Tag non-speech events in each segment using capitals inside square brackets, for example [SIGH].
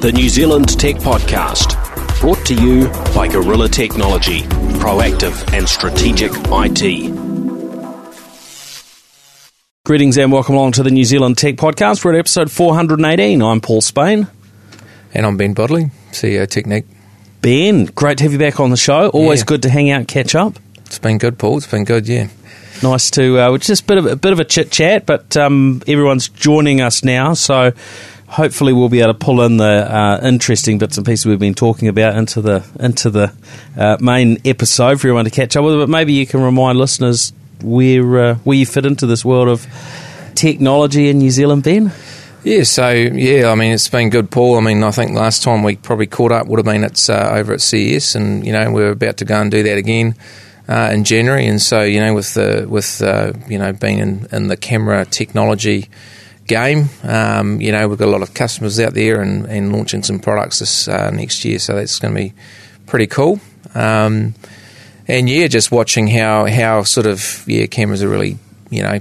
the New Zealand Tech Podcast, brought to you by Gorilla Technology, proactive and strategic IT. Greetings and welcome along to the New Zealand Tech Podcast. We're at episode 418. I'm Paul Spain. And I'm Ben Bodley, CEO Teknique. Ben, great to have you back on the show. Always Yeah. good to hang out, catch up. It's been good, Paul. It's been good, yeah. Nice to uh, just a bit of a bit of a chit chat, but um, everyone's joining us now, so hopefully we'll be able to pull in the uh, interesting bits and pieces we've been talking about into the into the uh, main episode for everyone to catch up with. But maybe you can remind listeners where uh, where you fit into this world of technology in New Zealand, Ben. Yeah, so, yeah, I mean, it's been good, Paul. I mean, I think last time we probably caught up would have been it's uh, over at CES, and, you know, we're about to go and do that again. Uh, in January, and so you know, with the with uh, you know being in, in the camera technology game, um, you know, we've got a lot of customers out there and, and launching some products this uh, next year, so that's going to be pretty cool. Um, and yeah, just watching how how sort of yeah cameras are really you know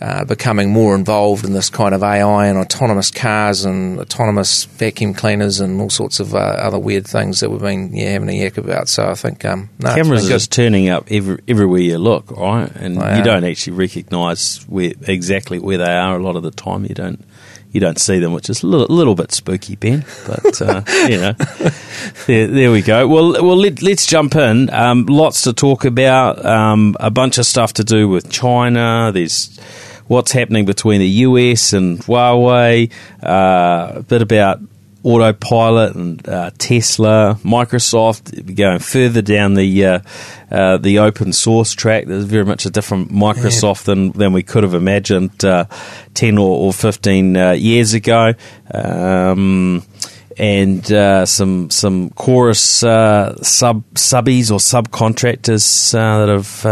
uh, becoming more involved in this kind of AI and autonomous cars and autonomous vacuum cleaners and all sorts of uh, other weird things that we've been yeah having a yak about. So I think um, no, Cameras are just turning up every, everywhere you look, right? And They you are. don't actually recognise where exactly where they are. A lot of the time, you don't you don't see them, which is a little, little bit spooky, Ben. But uh, [LAUGHS] you know, there, there we go. Well, well, let, let's jump in. Um, lots to talk about. Um, a bunch of stuff to do with China. There's what's happening between the US and Huawei. Uh, a bit about autopilot and uh, Tesla, Microsoft going further down the uh, uh, the open source track. There's very much a different Microsoft than, than we could have imagined uh, ten or, or fifteen uh, years ago. Um, and uh, some some Chorus uh, sub subbies or subcontractors uh, that have,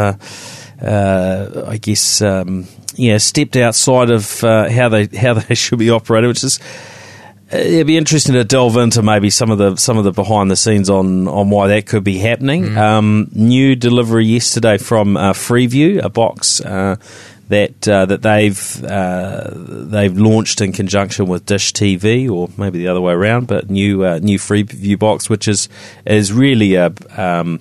uh, I guess, um, yeah, stepped outside of uh, how they [LAUGHS] how they should be operated, which is uh, it'd be interesting to delve into maybe some of the some of the behind the scenes on on why that could be happening. Um, new delivery yesterday from uh, Freeview, a box. Uh, that uh, that they've uh, they've launched in conjunction with Dish TV, or maybe the other way around, but new uh, new Freeview box, which is is really a um,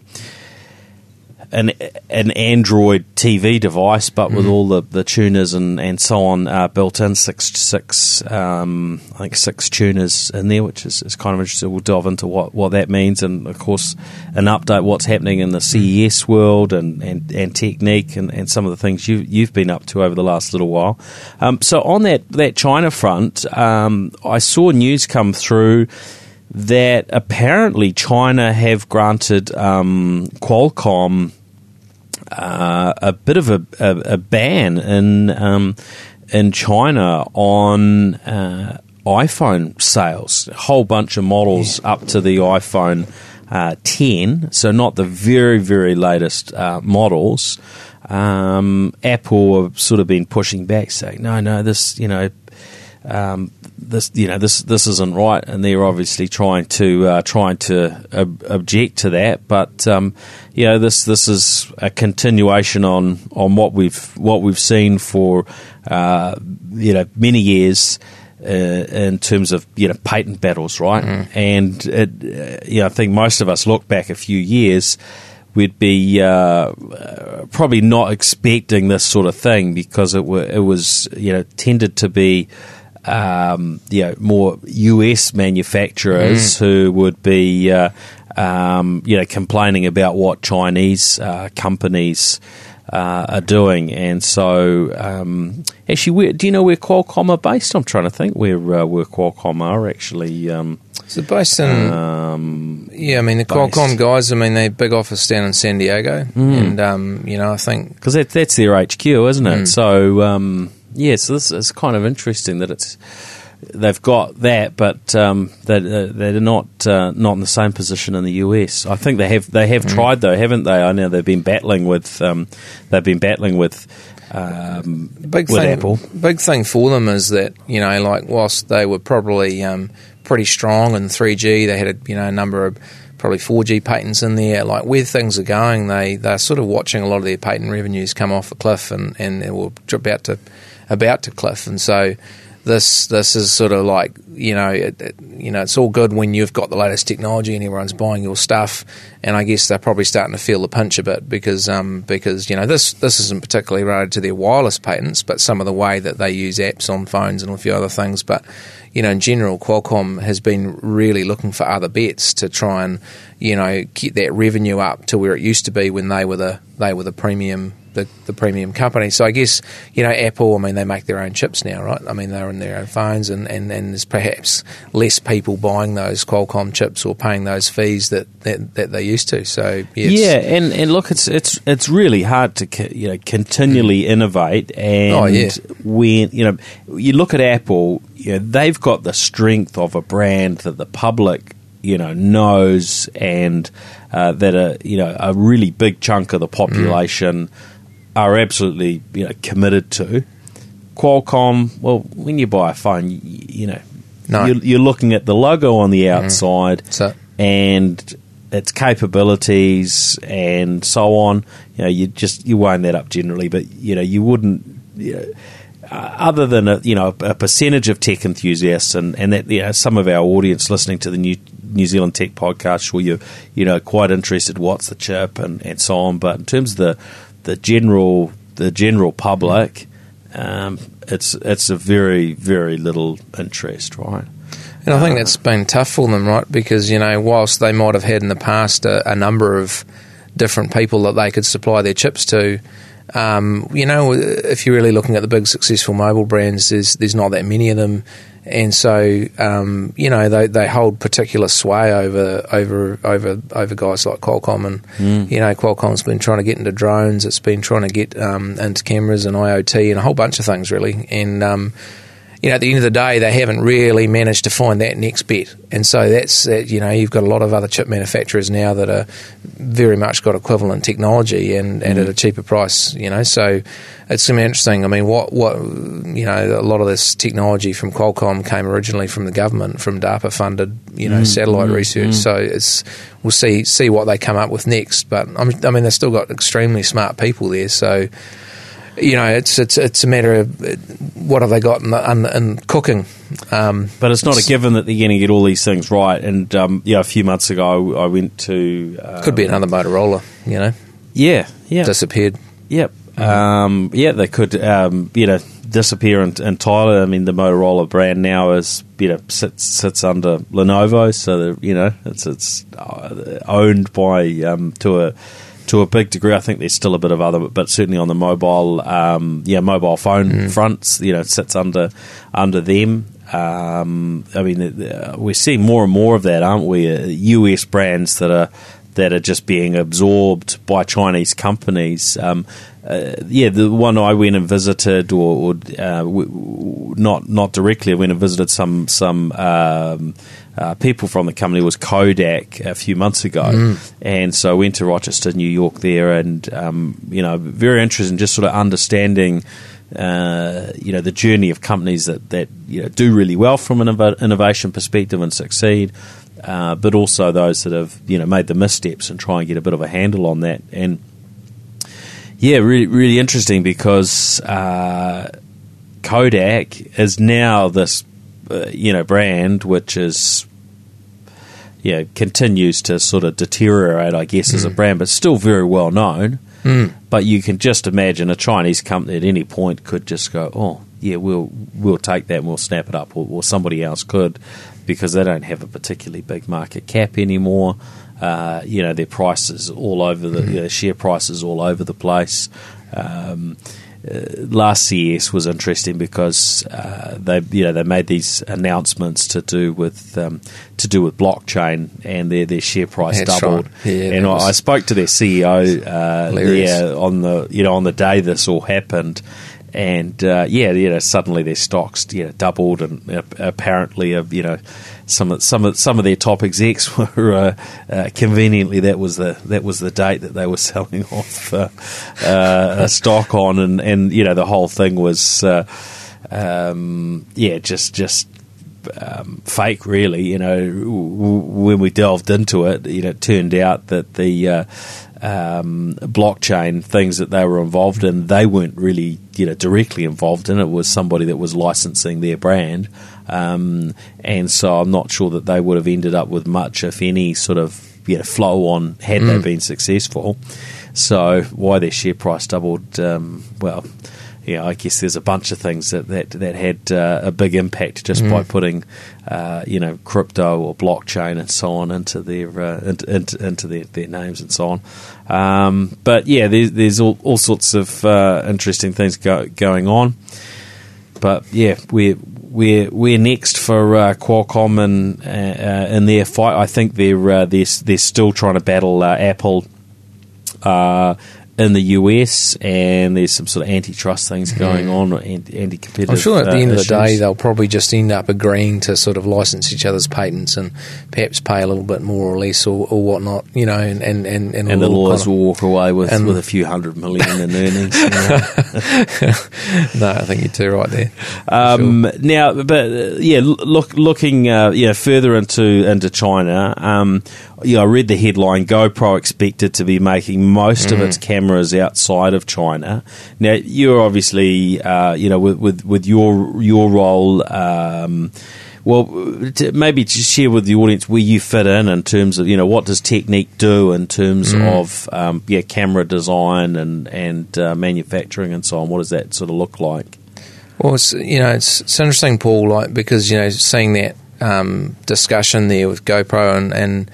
an an Android TV device, but with all the, the tuners and, and so on uh, built in. Six six um, I think six tuners in there, which is, is kind of interesting. We'll delve into what, what that means, and of course an update what's happening in the CES world and, and, and Teknique and, and some of the things you you've been up to over the last little while. Um, so on that that China front, um, I saw news come through that apparently China have granted um, Qualcomm uh, a bit of a, a, a ban in um, in China on uh, iPhone sales. A whole bunch of models up to the iPhone uh, 10, so not the very very latest uh, models. Um, Apple have sort of been pushing back, saying no, no, this you know um, this you know this this isn't right, and they're obviously trying to uh, trying to ob- object to that. But um, you know this this is a continuation on on what we've what we've seen for uh, you know many years. Uh, in terms of you know patent battles, right? And it, uh, you know, I think most of us look back a few years, we'd be uh, probably not expecting this sort of thing because it, wa it was you know tended to be um, you know more US manufacturers who would be uh, um, you know complaining about what Chinese uh, companies. Uh, are doing and so um, actually, where, do you know where Qualcomm are based? I'm trying to think where uh, where Qualcomm are actually. Um, So based in um, yeah, I mean the Qualcomm guys. I mean they big office down in San Diego, and um, you know I think because that, that's their HQ, isn't it? So um, yeah, so this is kind of interesting that it's they've got that, but um, they, they're not uh, not in the same position in the US. I think they have they have tried though, haven't they? I know they've been battling with um, they've been battling with. Um, big with thing, Apple. big thing for them is that you know, like whilst they were probably um, pretty strong in 3G, they had a you know a number of probably 4G patents in there. Like where things are going, they they're sort of watching a lot of their patent revenues come off a cliff, and and they were about to about to cliff, and so this this is sort of like you know it, it, you know it's all good when you've got the latest technology and everyone's buying your stuff, and I guess they're probably starting to feel the pinch a bit because um, because you know this this isn't particularly related to their wireless patents, but some of the way that they use apps on phones and a few other things, but you know, in general, Qualcomm has been really looking for other bets to try and, you know, get that revenue up to where it used to be when they were the they were the premium the, the premium company. So I guess, you know, Apple, I mean, they make their own chips now, right? I mean, they're in their own phones, and, and, and there's less people buying those Qualcomm chips or paying those fees that, that, that they used to. So, yeah, yeah and, and look, it's it's it's really hard to you know continually mm. innovate. And oh, yeah. when, you know, you look at Apple, you know, they've got the strength of a brand that the public you know knows and uh, that a you know a really big chunk of the population mm are absolutely you know committed to. Qualcomm, well, when you buy a phone, you, you know, no. you're, you're, looking at the logo on the mm-hmm. outside mm. and its capabilities and so on. You know, you just you wind that up generally, but you know, you wouldn't. You know, uh, other than a you know a percentage of tech enthusiasts and and that you know, some of our audience listening to the new New Zealand Tech podcast, sure you you know quite interested what's the chip and, and so on. But in terms of the the general the general public, um, it's it's a very very little interest, right? And I think that's been tough for them, right? Because you know, whilst they might have had in the past a, a number of different people that they could supply their chips to, um, you know, if you're really looking at the big successful mobile brands, there's there's not that many of them and so um, you know they, they hold particular sway over over over over guys like Qualcomm and mm. you know Qualcomm's been trying to get into drones it's been trying to get um, into cameras and IoT and a whole bunch of things really and um, you know, at the end of the day, they haven't really managed to find that next bit. And so that's, that, you know, you've got a lot of other chip manufacturers now that are very much got equivalent technology and, and mm. at a cheaper price, you know. So it's going to be interesting. I mean, what, what, you know, a lot of this technology from Qualcomm came originally from the government, from DARPA funded, you know, mm. satellite mm. research. Mm. So it's, we'll see, see what they come up with next. But I mean, they've still got extremely smart people there. So, you know, it's it's it's a matter of what have they got in, the, in, in cooking. Um, but it's not a given that they're going to get all these things right. And um, yeah, a few months ago, I, I went to um, could be another Motorola. You know, yeah, yeah, disappeared. Yep. Mm-hmm. yeah, they could. Um, you know, disappear entirely. I mean, the Motorola brand now is you know sits sits under Lenovo, so you know it's it's uh, owned by um, to a to a big degree. I think there's still a bit of other, but certainly on the mobile, um, yeah, mobile phone mm. fronts, you know, sits under under them. Um, I mean, uh, we're seeing more and more of that, aren't we? Uh, US brands that are that are just being absorbed by Chinese companies. Um, uh, yeah, the one I went and visited, or, or uh, w- w- not not directly, I went and visited some some um, uh, people from the company was Kodak a few months ago, mm. and so I went to Rochester, New York, there, and um, you know, very interesting, just sort of understanding. Uh, you know the journey of companies that, that you know, do really well from an innovation perspective and succeed, uh, but also those that have you know made the missteps and try and get a bit of a handle on that. And yeah, really really interesting because uh, Kodak is now this uh, you know brand which is you know, continues to sort of deteriorate, I guess, mm. as a mm. brand, but still very well known. Mm. But you can just imagine a Chinese company at any point could just go, oh, yeah, we'll we'll take that and we'll snap it up, or, or somebody else could, because they don't have a particularly big market cap anymore. Uh, you know, their prices all over the mm. share prices all over the place. Um, last CES was interesting because uh, they you know they made these announcements to do with um, to do with blockchain and their their share price That's doubled. Right. Yeah, and I, I, spoke to their CEO uh, there on the you know on the day this all happened. And uh, yeah, you know, suddenly their stocks you know, doubled, and uh, apparently, you know, some of some of some of their top execs [LAUGHS] were uh, uh, conveniently that was the that was the date that they were [LAUGHS] selling off uh, uh stock on, and and you know the whole thing was uh, um, yeah just just. Um, fake, really. You know, when we delved into it, you know, it turned out that the um, blockchain things that they were involved in, they weren't really you know directly involved in. It was somebody that was licensing their brand, um, and so I'm not sure that they would have ended up with much, if any, sort of you know, flow on had mm. they been successful. So why their share price doubled? Um, well, yeah, I guess there's a bunch of things that that, that had uh, a big impact just mm. by putting, uh, you know, crypto or blockchain and so on into their uh, into, into, their, their names and so on. Um, but yeah, there's, there's all, all sorts of uh, interesting things go, going on. But yeah, we're we're we're next for uh, Qualcomm and uh, in their fight. I think they're they're they're still trying to battle Apple in the US, and there's some sort of antitrust things going on, anti competitive. I'm sure at the uh, end of the day, they'll probably just end up agreeing to sort of license each other's patents and perhaps pay a little bit more or less or, or whatnot, you know, and and and, and, and the lawyers will walk away with with a few hundred million in [LAUGHS] earnings. You know? [LAUGHS] no, I think you're too right there. Um, sure. Now, but uh, yeah, look, looking uh, yeah further into into China. Um, yeah, I read the headline GoPro expected to be making most mm. of its cameras outside of China. Now, you're obviously, uh, you know, with, with, with, your your role. Um, well, to maybe to share with the audience where you fit in in terms of you know what does Teknique do in terms mm. of um, yeah camera design and and uh, manufacturing and so on. What does that sort of look like? Well, it's you know it's, it's interesting, Paul, like because you know seeing that um, discussion there with GoPro and, and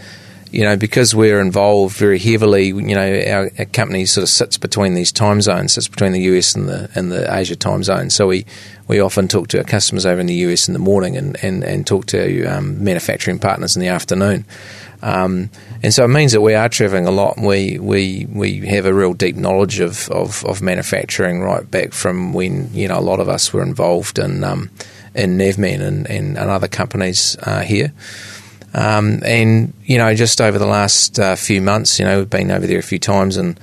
you know, because we're involved very heavily, you know, our, our, company sort of sits between these time zones, sits between the US and the and the Asia time zone. So we, we often talk to our customers over in the US in the morning and, and, and talk to um, manufacturing partners in the afternoon. Um, and so it means that we are travelling a lot. We, we we have a real deep knowledge of, of, of, manufacturing right back from when you know a lot of us were involved in um, in Navman and, and, and other companies uh, here. Um, and you know, just over the last uh, few months, you know, we've been over there a few times, and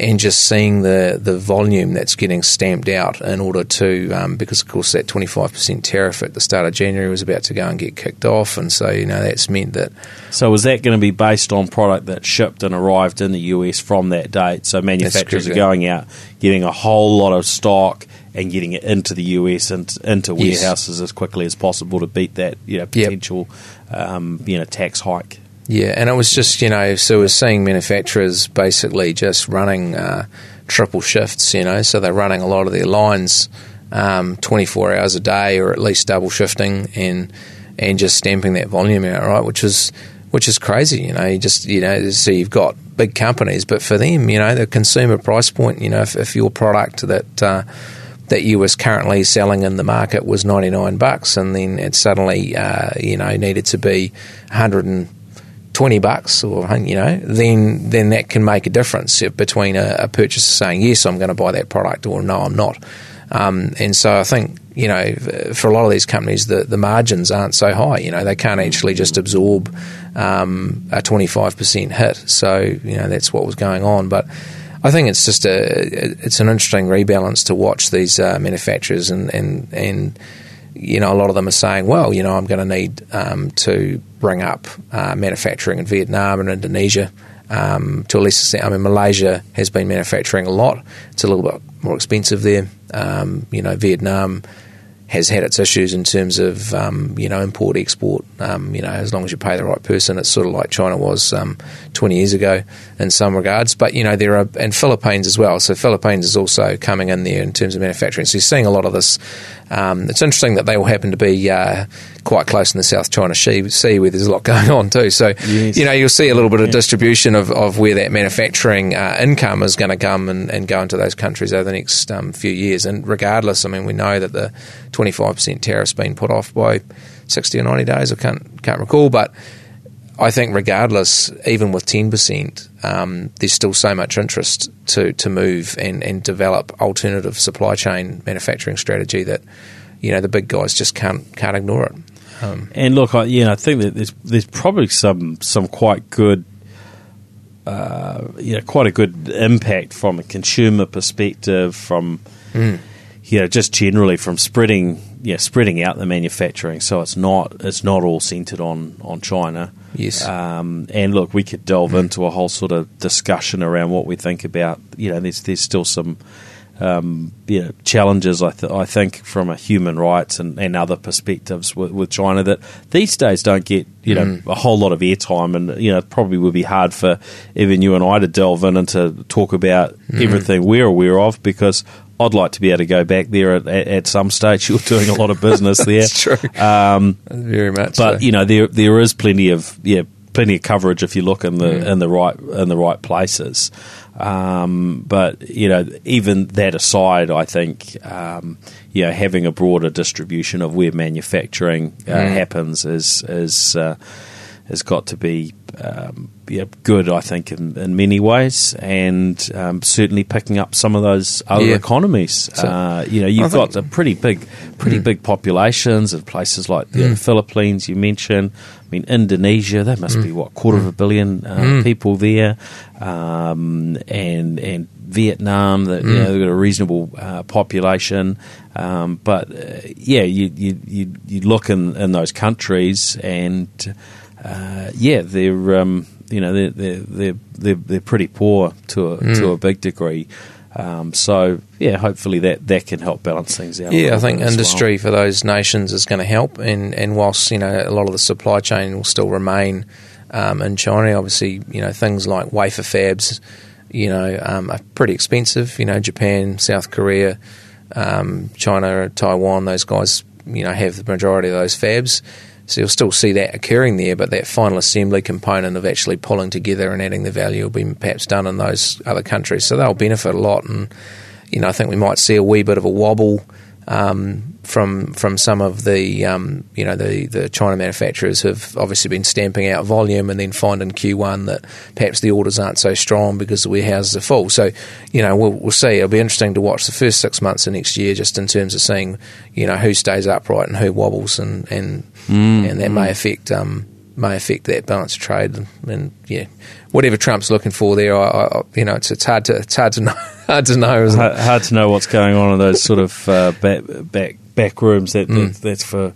and just seeing the the volume that's getting stamped out in order to um, because of course that 25% tariff at the start of January was about to go and get kicked off and so you know that's meant that so was that going to be based on product that shipped and arrived in the US from that date so manufacturers are going out getting a whole lot of stock and getting it into the US and into warehouses yes. as quickly as possible to beat that you know, potential. Um, know tax hike. Yeah, and it was just you know so we're seeing manufacturers basically just running uh, triple shifts. You know, so they're running a lot of their lines um, 24 hours a day or at least double shifting and and just stamping that volume out right, which is which is crazy. You know, you just you know so you've got big companies, but for them, you know, the consumer price point. You know, if, if your product that uh, that you was currently selling in the market was 99 bucks and then it suddenly uh, you know needed to be 120 bucks or you know then then that can make a difference between a, a purchaser saying yes I'm going to buy that product or no I'm not. Um, and so I think you know for a lot of these companies the, the margins aren't so high you know they can't actually just absorb um, a 25% hit. So you know that's what was going on. But I think it's just a it's an interesting rebalance to watch these uh, manufacturers and, and and you know a lot of them are saying, well, you know, I'm going to need um, to bring up uh, manufacturing in Vietnam and Indonesia. Um, to a lesser extent, I mean, Malaysia has been manufacturing a lot. It's a little bit more expensive there. Um, you know, Vietnam has had its issues in terms of um, you know import export. Um, you know, as long as you pay the right person, it's sort of like China was um, 20 years ago in some regards. But you know, there are and Philippines as well. So Philippines is also coming in there in terms of manufacturing. So you're seeing a lot of this. Um, it's interesting that they all happen to be uh, quite close in the South China Sea, where there's a lot [LAUGHS] going on too. So yes. you know, you'll see a little bit of distribution of, of where that manufacturing uh, income is going to come and, and, go into those countries over the next um, few years. And regardless, I mean, we know that the 25% tariff's been put off by 60 or 90 days. I can't can't recall, but I think regardless, even with 10%, um, there's still so much interest to, to move and, and develop alternative supply chain manufacturing strategy that, you know, the big guys just can't can't ignore it. Um, and look, I, yeah, I think that there's there's probably some some quite good, uh, you know, quite a good impact from a consumer perspective, from mm. you know, just generally from spreading yeah, spreading out the manufacturing so it's not it's not all centered on on China. Yes. Um, and look, we could delve into a whole sort of discussion around what we think about. You know, there's there's still some um, you know, challenges, I, th- I think, from a human rights and, and other perspectives with, with, China that these days don't get, you know, mm. a whole lot of airtime. And, you know, it probably would be hard for even you and I to delve in and to talk about mm. everything we're aware of because I'd like to be able to go back there at, at, at some stage. [LAUGHS] You're doing a lot of business [LAUGHS] there. That's true. Um, Very much But, so. you know, there there is plenty of, yeah, plenty of coverage if you look in the mm. in the right in the right places. Um, but you know, even that aside, I think um, you know having a broader distribution of where manufacturing uh, mm. happens is is uh, has got to be um, yeah, good, I think, in, in many ways, and um, certainly picking up some of those other yeah. economies. So, uh, you know, you've got a pretty big, pretty mm. big populations in places like the mm. Philippines you mentioned. I mean, Indonesia, there must mm. be what quarter of a billion uh, mm. people there, um, and and Vietnam, that you know, they've got a reasonable uh, population. Um, but uh, yeah, you, you you you look in in those countries and uh, yeah, they're um, you know they're, they're they're they're pretty poor to a, mm. to a big degree. Um, so yeah, hopefully that, that can help balance things out. Yeah, I think industry well. for those nations is going to help, and and whilst you know a lot of the supply chain will still remain um, in China, obviously you know things like wafer fabs, you know, um, are pretty expensive. You know, Japan, South Korea, um, China, Taiwan, those guys you know have the majority of those fabs. So you'll still see that occurring there, but that final assembly component of actually pulling together and adding the value will be perhaps done in those other countries. So they'll benefit a lot. And, you know, I think we might see a wee bit of a wobble um, from from some of the um, you know the, the China manufacturers have obviously been stamping out volume and then find in Q1 that perhaps the orders aren't so strong because the warehouses are full. So you know we'll, we'll see. It'll be interesting to watch the first six months of next year just in terms of seeing you know who stays upright and who wobbles and and mm, and that may affect um, may affect that balance of trade and, and yeah whatever Trump's looking for there. I, I, you know, it's it's hard to it's hard to know. [LAUGHS] hard to know, hard, hard, to know what's going on in those sort of uh, back, back back rooms. That, mm. that that's for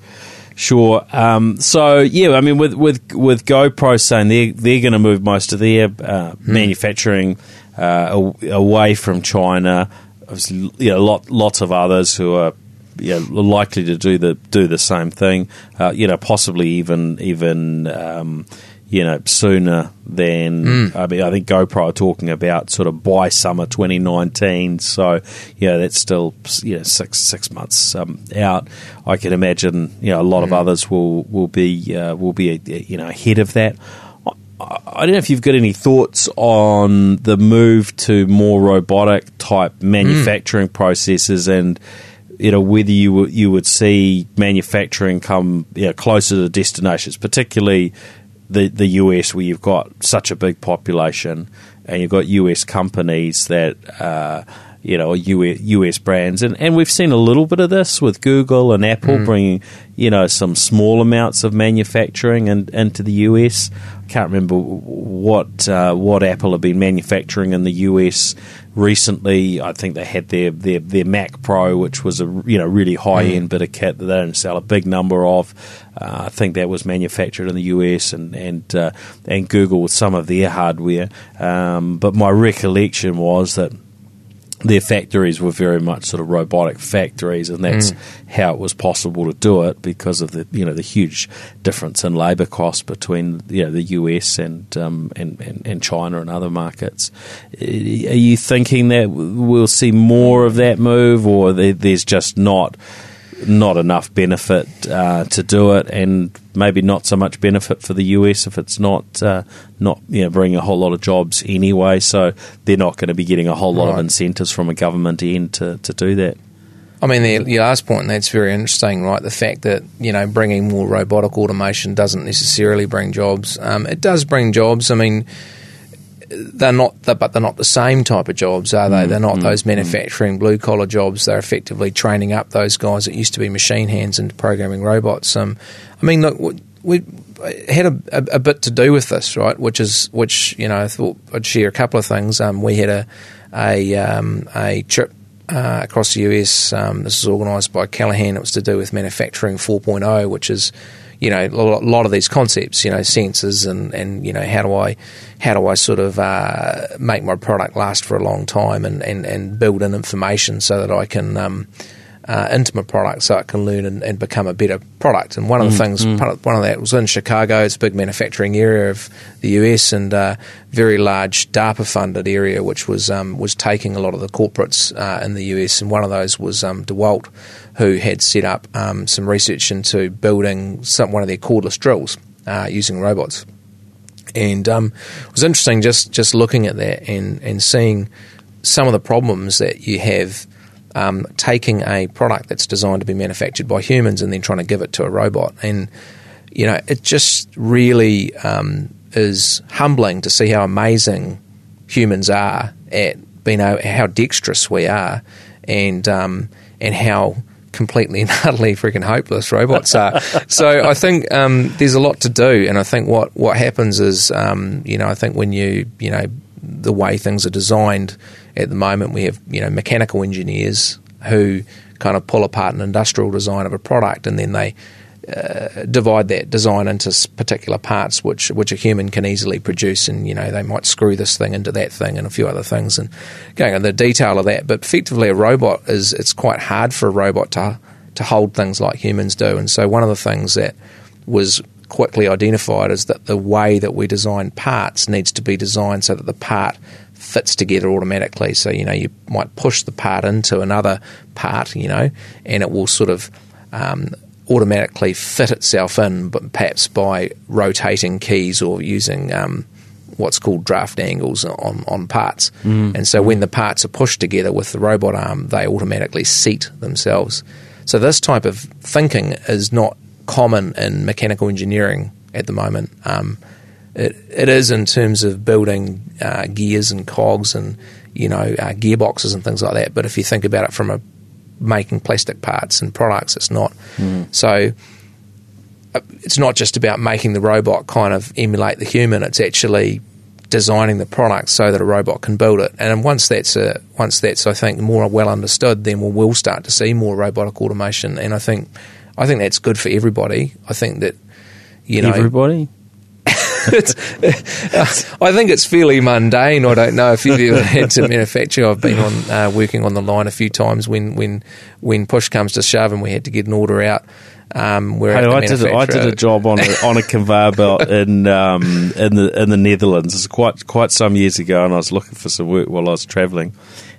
sure. Um, so yeah, I mean, with with with GoPro saying they're they're going to move most of their uh, mm. manufacturing uh, away from China. Obviously, you know, lot, lots of others who are you know, likely to do the do the same thing. Uh, you know, possibly even even um, you know, sooner than mm. I mean, I think GoPro are talking about sort of by summer 2019. So, yeah, that's still you know six six months um, out. I can imagine you know a lot mm. of others will will be uh, will be you know ahead of that. I don't know if you've got any thoughts on the move to more robotic type mm. manufacturing mm. processes and you know whether you you would see manufacturing come you know, closer to destinations, particularly the the US where you've got such a big population and you've got US companies that uh, you know US, US brands and and we've seen a little bit of this with Google and Apple mm. bringing you know some small amounts of manufacturing and into the US. I can't remember what uh, what Apple have been manufacturing in the US recently. I think they had their, their, their Mac Pro, which was a you know really high end mm. bit of kit that they didn't sell a big number of. Uh, I think that was manufactured in the US and and uh, and Google with some of their hardware. Um, but my recollection was that their factories were very much sort of robotic factories, and that's mm. how it was possible to do it because of the you know the huge difference in labour costs between you know the US and, um, and, and, and China and other markets. Are you thinking that we'll see more of that move, or there's just not not enough benefit uh, to do it, and maybe not so much benefit for the US if it's not uh, not you know bringing a whole lot of jobs anyway. So they're not going to be getting a whole lot right. of incentives from a government end to, to do that. I mean, the, the last point, that's very interesting, right? The fact that, you know, bringing more robotic automation doesn't necessarily bring jobs. Um, it does bring jobs. I mean, they're not, the, but they're not the same type of jobs, are they? Mm, they're not mm, those mm. manufacturing mm. blue collar jobs. They're effectively training up those guys that used to be machine hands into programming robots. Um, I mean, look, we had a, a, a, bit to do with this, right? Which is which you know I thought I'd share a couple of things. Um, we had a a um, a chip uh, across the US. Um, this was organised by Callaghan. It was to do with manufacturing 4.0, which is you know a lot of these concepts, you know, sensors and, and you know how do I how do I sort of uh, make my product last for a long time and, and, and build in information so that I can um, uh, into my product so it can learn and, and, become a better product. And one of the mm, things, mm. one of that was in Chicago. It's a big manufacturing area of the US and uh, very large DARPA funded area, which was um, was taking a lot of the corporates uh, in the US. And one of those was um, DeWalt, who had set up um, some research into building some, one of their cordless drills uh, using robots. And um, it was interesting just, just looking at that and, and seeing some of the problems that you have um, taking a product that's designed to be manufactured by humans and then trying to give it to a robot. And, you know, it just really um, is humbling to see how amazing humans are at being able, how dexterous we are and, um, and how completely [LAUGHS] and utterly freaking hopeless robots are. so I think um, there's a lot to do, and I think what what happens is, um, you know, I think when you you know the way things are designed at the moment, we have you know mechanical engineers who kind of pull apart an industrial design of a product, and then they uh, divide that design into particular parts which which a human can easily produce, and you know they might screw this thing into that thing and a few other things, and going into the detail of that. But effectively, a robot is it's quite hard for a robot to to hold things like humans do, and so one of the things that was quickly identified is that the way that we design parts needs to be designed so that the part fits together automatically. So, you know, you might push the part into another part, you know, and it will sort of um, automatically fit itself in, but perhaps by rotating keys or using um, what's called draft angles on, on parts. Mm. And so when the parts are pushed together with the robot arm, they automatically seat themselves. So this type of thinking is not common in mechanical engineering at the moment. Um, it, it is in terms of building uh, gears and cogs and you know uh, gearboxes and things like that. But if you think about it from a making plastic parts and products, it's not. Mm. So uh, it's not just about making the robot kind of emulate the human. It's actually designing the product so that a robot can build it. And once that's a, once that's I think more well understood, then we'll, we'll start to see more robotic automation. And I think I think that's good for everybody. I think that you know everybody. I think it's fairly mundane. I don't know if you've ever [LAUGHS] had to manufacture. I've been on uh, working on the line a few times when when when push comes to shove and we had to get an order out. Um, hey, I did a, I did a job on a, [LAUGHS] on a conveyor belt in um, in the in the Netherlands. It's quite quite some years ago, and I was looking for some work while I was travelling,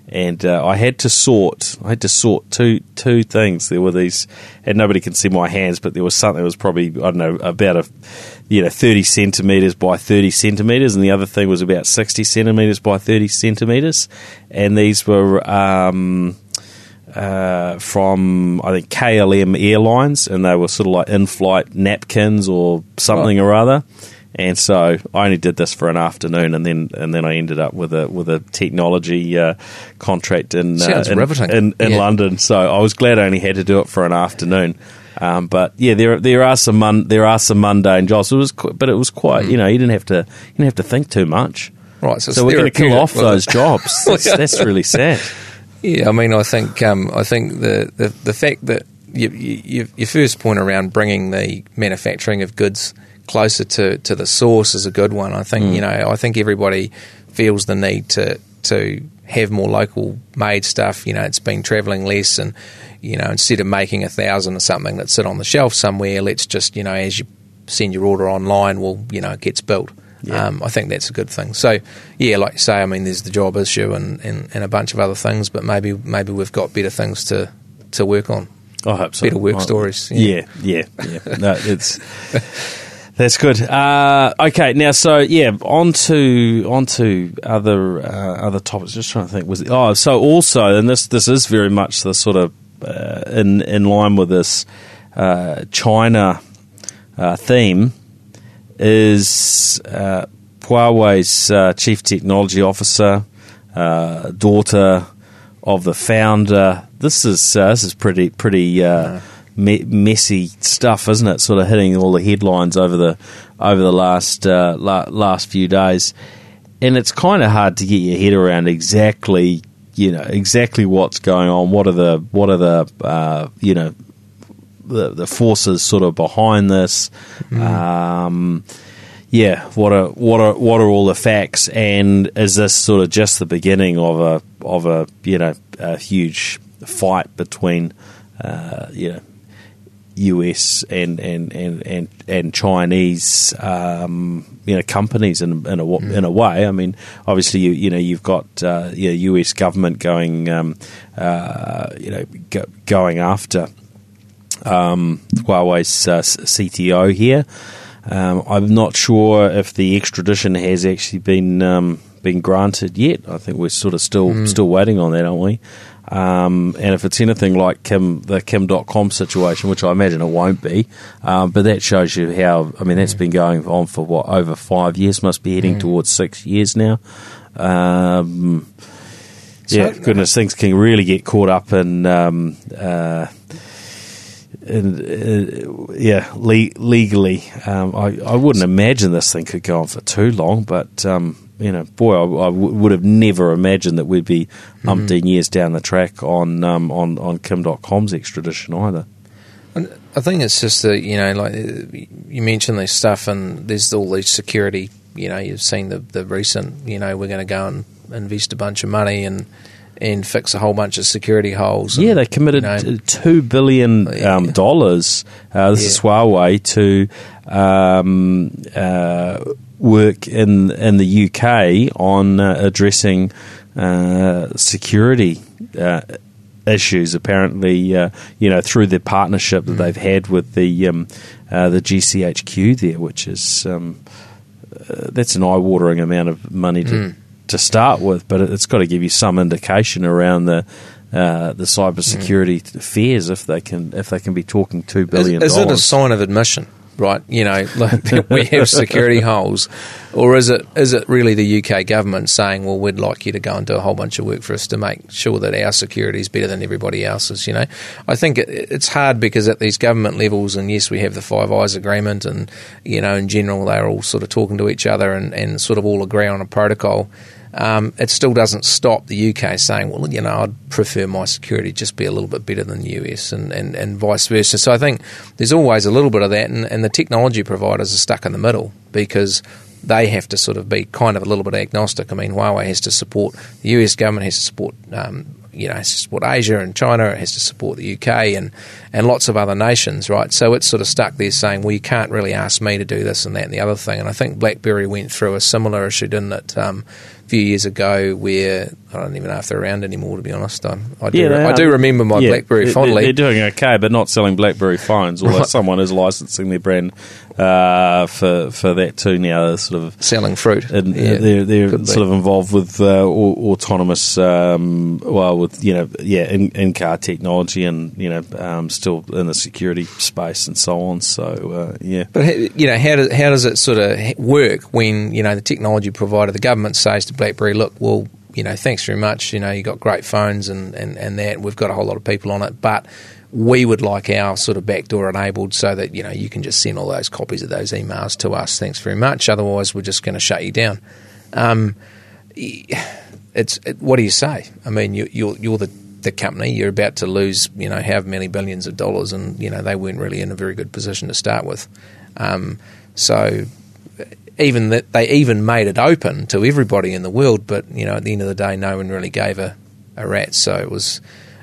and uh, I had to sort. I had to sort two two things. There were these, and nobody can see my hands, but there was something that was probably I don't know about a you know thirty centimeters by thirty centimeters, and the other thing was about sixty centimeters by thirty centimeters, and these were. Um, uh, from I think KLM Airlines, and they were sort of like in-flight napkins or something oh. or other and so I only did this for an afternoon, and then and then I ended up with a with a technology uh, contract in uh, in, in, in yeah. London. So I was glad I only had to do it for an afternoon. Um, but yeah, there there are some there are some mundane jobs. It was, qu- but it was quite mm. you know you didn't have to you didn't have to think too much. Right, so, so we're going to kill off those jobs. [LAUGHS] That's, that's, really sad. Yeah, I mean, I think um, I think the, the, the fact that you, you, your first point around bringing the manufacturing of goods closer to, to the source is a good one. I think mm. you know I think everybody feels the need to to have more local made stuff. You know, it's been travelling less, and you know instead of making a thousand or something that sit on the shelf somewhere, let's just you know as you send your order online, well you know it gets built. Yeah. Um, I think that's a good thing. So, yeah, like you say, I mean, there's the job issue and, and, and a bunch of other things, but maybe maybe we've got better things to, to work on. I hope so. Better work I, stories. Yeah, yeah, yeah. yeah. no, it's [LAUGHS] That's good. Uh, okay, now so yeah, on to on to other uh, other topics. Just trying to think. Was oh, so also, and this this is very much the sort of uh, in in line with this uh, China uh, theme is uh, Huawei's chief technology officer, daughter of the founder. This is this is pretty pretty. Me- messy stuff, isn't it? Sort of hitting all the headlines over the over the last uh, la- last few days, and it's kind of hard to get your head around exactly, you know exactly what's going on. What are the what are the uh, you know the the forces sort of behind this? Um, yeah, what are what are what are all the facts? And is this sort of just the beginning of a of a you know a huge fight between uh, you know US and and and and, and Chinese um, you know companies in in a in a way. I mean, obviously you you know you've got uh, you know, US government going um, uh, you know go, going after um, Huawei's uh, CTO here. Um, I'm not sure if the extradition has actually been um, been granted yet. I think we're sort of still still waiting on that, aren't we? Um, and if it's anything like Kim, the Kim Dotcom situation, which I imagine it won't be, um, but that shows you how, I mean, that's been going on for what, over five years, must be heading towards six years now. Um, yeah, goodness, things can really get caught up in, um, uh, in uh, yeah, le- legally. Um, I, I wouldn't imagine this thing could go on for too long, but um, you know, boy, I, I w- would have never imagined that we'd be umpteen years down the track on um, on on Kim Dotcom's extradition either. And I think it's just that you know, like you mentioned this stuff, and there's all these security. You know, you've seen the the recent. You know, we're going to go and invest a bunch of money and and fix a whole bunch of security holes. Yeah, they committed you know, two billion um, dollars. Uh, this is Huawei to um, uh, work in in the UK on uh, addressing uh, security. Uh, Issues apparently, uh, you know, through the partnership that they've had with the um, uh, the GCHQ there, which is um, uh, that's an eye-watering amount of money to to start with, but it- it's got to give you some indication around the uh, the cybersecurity fears if they can if they can be talking two billion. is, is it a sign of admission? Right, you know, [LAUGHS] we have security holes, or is it is it really the UK government saying, "Well, we'd like you to go and do a whole bunch of work for us to make sure that our security is better than everybody else's"? You know, I think it, it's hard because at these government levels, and yes, we have the Five Eyes Agreement, and you know, in general, they're all sort of talking to each other and, and sort of all agree on a protocol. Um, it still doesn't stop the UK saying, well, you know, I'd prefer my security just be a little bit better than the US and, and, and vice versa. So I think there's always a little bit of that, and, and the technology providers are stuck in the middle because they have to sort of be kind of a little bit agnostic. I mean, Huawei has to support, the US government has to support um, you know, it has to support Asia and China, it has to support the UK and, and lots of other nations, right? So it's sort of stuck there saying, well, you can't really ask me to do this and that and the other thing. And I think BlackBerry went through a similar issue, didn't it, um, a few years ago where I don't even know if they're around anymore, to be honest. I, I, do, Yeah, I do remember my Yeah, BlackBerry fondly. They're doing okay, but not selling BlackBerry phones. Although Right. someone is licensing their brand uh, for for that too now. They're sort of selling fruit. and Yeah, they're they're could be. sort of involved with uh, autonomous, um, well, with you know, yeah, in, in car technology, and you know, um, still in the security space and so on. So uh, yeah, But you know, how does how does it sort of work when you know the technology provider, the government says to BlackBerry, look, well, you know, thanks very much. You know, you got great phones and and and that we've got a whole lot of people on it, but we would like our sort of backdoor enabled so that you know you can just send all those copies of those emails to us. Thanks very much. Otherwise, we're just going to shut you down. Um, it's it, what do you say? I mean, you, you're you're the the company. You're about to lose, you know, however many billions of dollars, and you know they weren't really in a very good position to start with. Um, so even that they even made it open to everybody in the world, but you know at the end of the day, no one really gave a, a rat. So it was,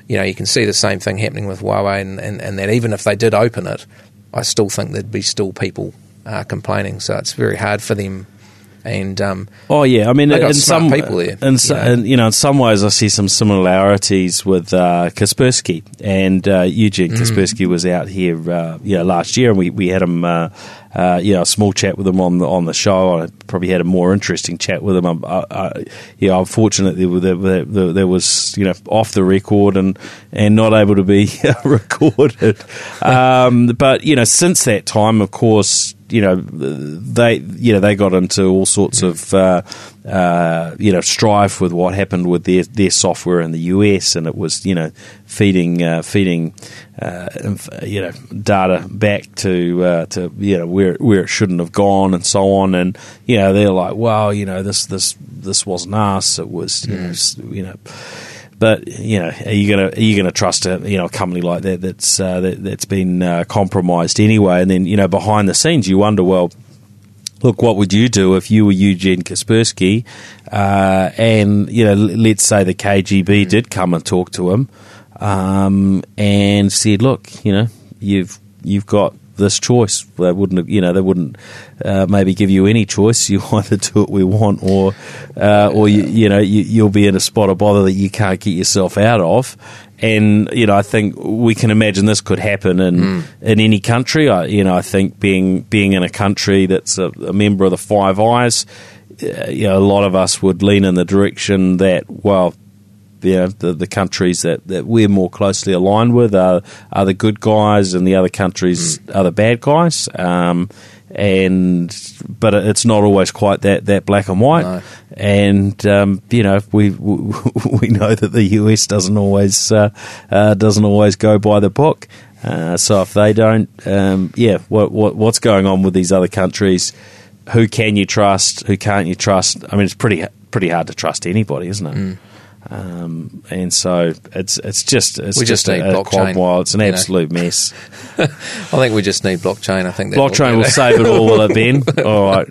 you know, you can see the same thing happening with Huawei, and, and, and that even if they did open it, I still think there'd be still people uh, complaining. So it's very hard for them. And um, Oh yeah, I mean, in some people there, in, so, you know. in, you know, in some ways, I see some similarities with uh, Kaspersky and uh, Eugene Mm. Kaspersky was out here, uh, you know, last year, and we, we had him, uh, you know, a small chat with him on the on the show. I probably had a more interesting chat with him. Um, I, I, yeah, unfortunately, there, there, was you know off the record and and not able to be [LAUGHS] recorded. Um, but you know, since that time, of course, you know they you know they got into all sorts of uh, uh, you know strife with what happened with their their software in the US, and it was you know feeding uh, feeding uh, you know data back to uh, to you know where where it shouldn't have gone and so on, and you know they're like, well, you know this this this wasn't us, it was you know you know. But you know, are you gonna are you gonna trust a you know a company like that that's uh, that, that's been uh, compromised anyway? And then you know behind the scenes, you wonder, well, look, what would you do if you were Eugene Kaspersky, uh, and you know, let's say the KGB did come and talk to him, um, and said, look, you know, you've you've got this choice. They wouldn't, you know, they wouldn't uh, maybe give you any choice. [LAUGHS] You either do what we want, or uh, or you, you know, you, will be in a spot of bother that you can't get yourself out of. And you know, I think we can imagine this could happen in mm. in any country. I, you know, I think being being in a country that's a, a member of the Five Eyes, uh, you know, a lot of us would lean in the direction that well you know, the, the countries that, that we're more closely aligned with are, are the good guys, and the other countries mm. are the bad guys. Um, and but it's not always quite that, that black and white. No. And um, you know, we, we, [LAUGHS] we know that the US doesn't always uh, uh, doesn't always go by the book. Uh, so if they don't, um, yeah, what, what what's going on with these other countries? Who can you trust? Who can't you trust? I mean, it's pretty pretty hard to trust anybody, isn't it? Mm. Um, and so it's it's just it's we just, just a, blockchain. While it's an absolute know. mess. [LAUGHS] I think we just need blockchain. I think blockchain will, will save it all, will it, Ben? [LAUGHS] all right.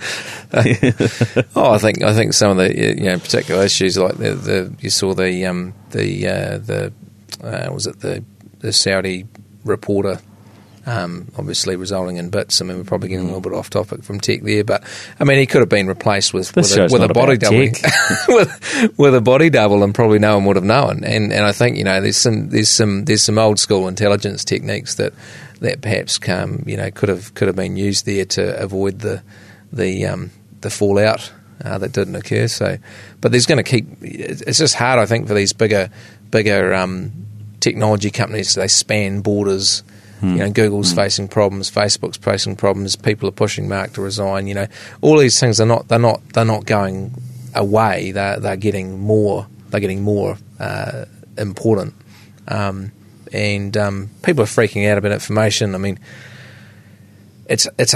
[LAUGHS] oh, I think I think some of the you know particular issues like the, the you saw the um, the uh, the uh, was it the the Saudi reporter um, obviously resulting in bits. I mean, we're probably getting a little bit off topic from tech there, but I mean, he could have been replaced with with a, with a, body double, [LAUGHS] with, with a body double, and probably no one would have known. And and I think you know there's some there's some there's some old school intelligence techniques that that perhaps come you know could have could have been used there to avoid the the um, the fallout uh, that didn't occur. So, but there's going to keep. It's just hard, I think, for these bigger bigger um, technology companies. They span borders you know, Google's mm. facing problems, Facebook's facing problems. People are pushing Mark to resign. You know, all these things are not they're not they're not going away. They're they're getting more they're getting more uh, important. Um, and um, people are freaking out about information. I mean, it's it's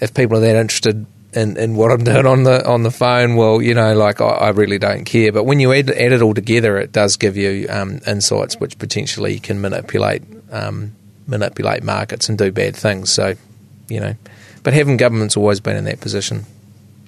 if people are that interested in, in what I'm doing on the on the phone, well, you know, like I, I really don't care. But when you add, add, it all together, it does give you um, insights which potentially can manipulate um, manipulate markets and do bad things. So, you know, but having government's always been in that position.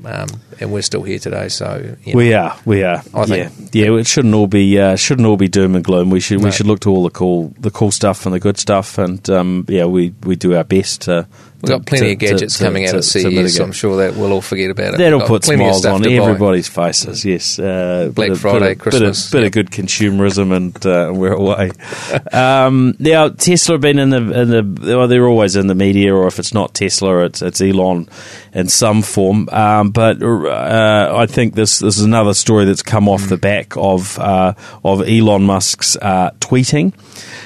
Um, and we're still here today. So you know, we are, we are. I yeah, yeah. It shouldn't all be uh, shouldn't all be doom and gloom. We should no. we should look to all the cool the cool stuff and the good stuff, and um, yeah, we, we do our best to We've got plenty to, of gadgets to, coming to, out of CES, so I'm sure that we'll all forget about it. That'll put smiles on everybody's faces, yes. Uh, Black bit Friday, of, Christmas. Bit, bit of good consumerism and uh, we're away. [LAUGHS] um, now, Tesla have been in the, in the well, they're always in the media, or if it's not Tesla, it's, it's Elon in some form. Um, but uh, I think this, this is another story that's come off mm. the back of, uh, of Elon Musk's uh, tweeting.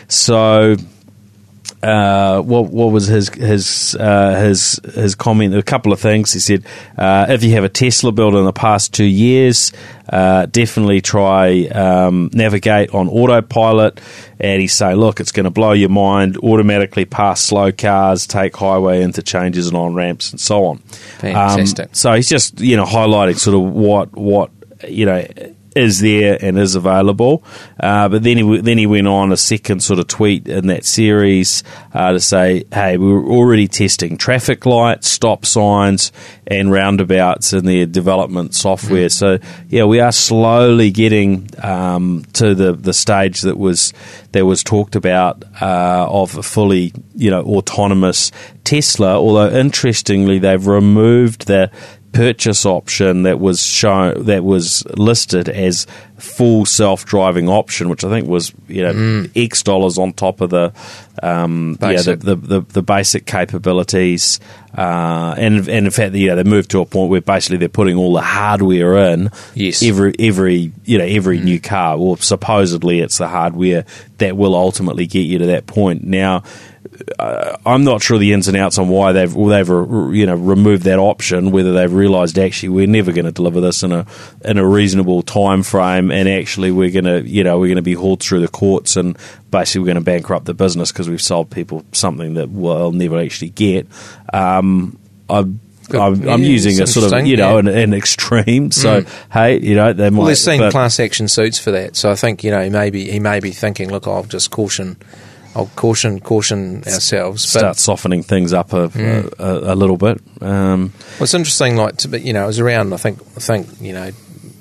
So uh, what what was his his uh, his his comment? A couple of things. He said, uh, if you have a Tesla built in the past two years, uh, definitely try um, navigate on autopilot. And he's saying, look, it's going to blow your mind. Automatically pass slow cars, take highway interchanges and on ramps, and so on. Fantastic. Um, so he's just you know highlighting sort of what what you know is there and is available. Uh, but then he then he went on a second sort of tweet in that series uh, to say, "Hey, we are already testing traffic lights, stop signs, and roundabouts in their development software. Mm. So yeah, we are slowly getting um, to the the stage that was that was talked about uh, of a fully you know autonomous Tesla. Although interestingly, they've removed the purchase option that was shown that was listed as full self-driving option, which I think was you know mm. X dollars on top of the um, yeah the, the, the, the, basic capabilities, uh, and and in fact yeah they moved to a point where basically they're putting all the hardware in yes. every every you know every mm. new car. Well, supposedly it's the hardware that will ultimately get you to that point. Now uh, I'm not sure the ins and outs on why they've they've you know removed that option. Whether they've realised actually we're never going to deliver this in a in a reasonable time frame, and actually we're going to you know we're going to be hauled through the courts, and basically we're going to bankrupt the business because we've sold people something that we'll never actually get. Um, I I'm, I'm using a sort of you know yeah. Mm. an, an extreme. So hey, you know they might. Well, there's seen class action suits for that, so I think you know maybe he may be thinking, look, I'll just caution, I'll caution caution ourselves. But start softening things up a, a, a little bit. Um, Well, it's interesting, like, to, but you know, it was around. I think, I think, you know,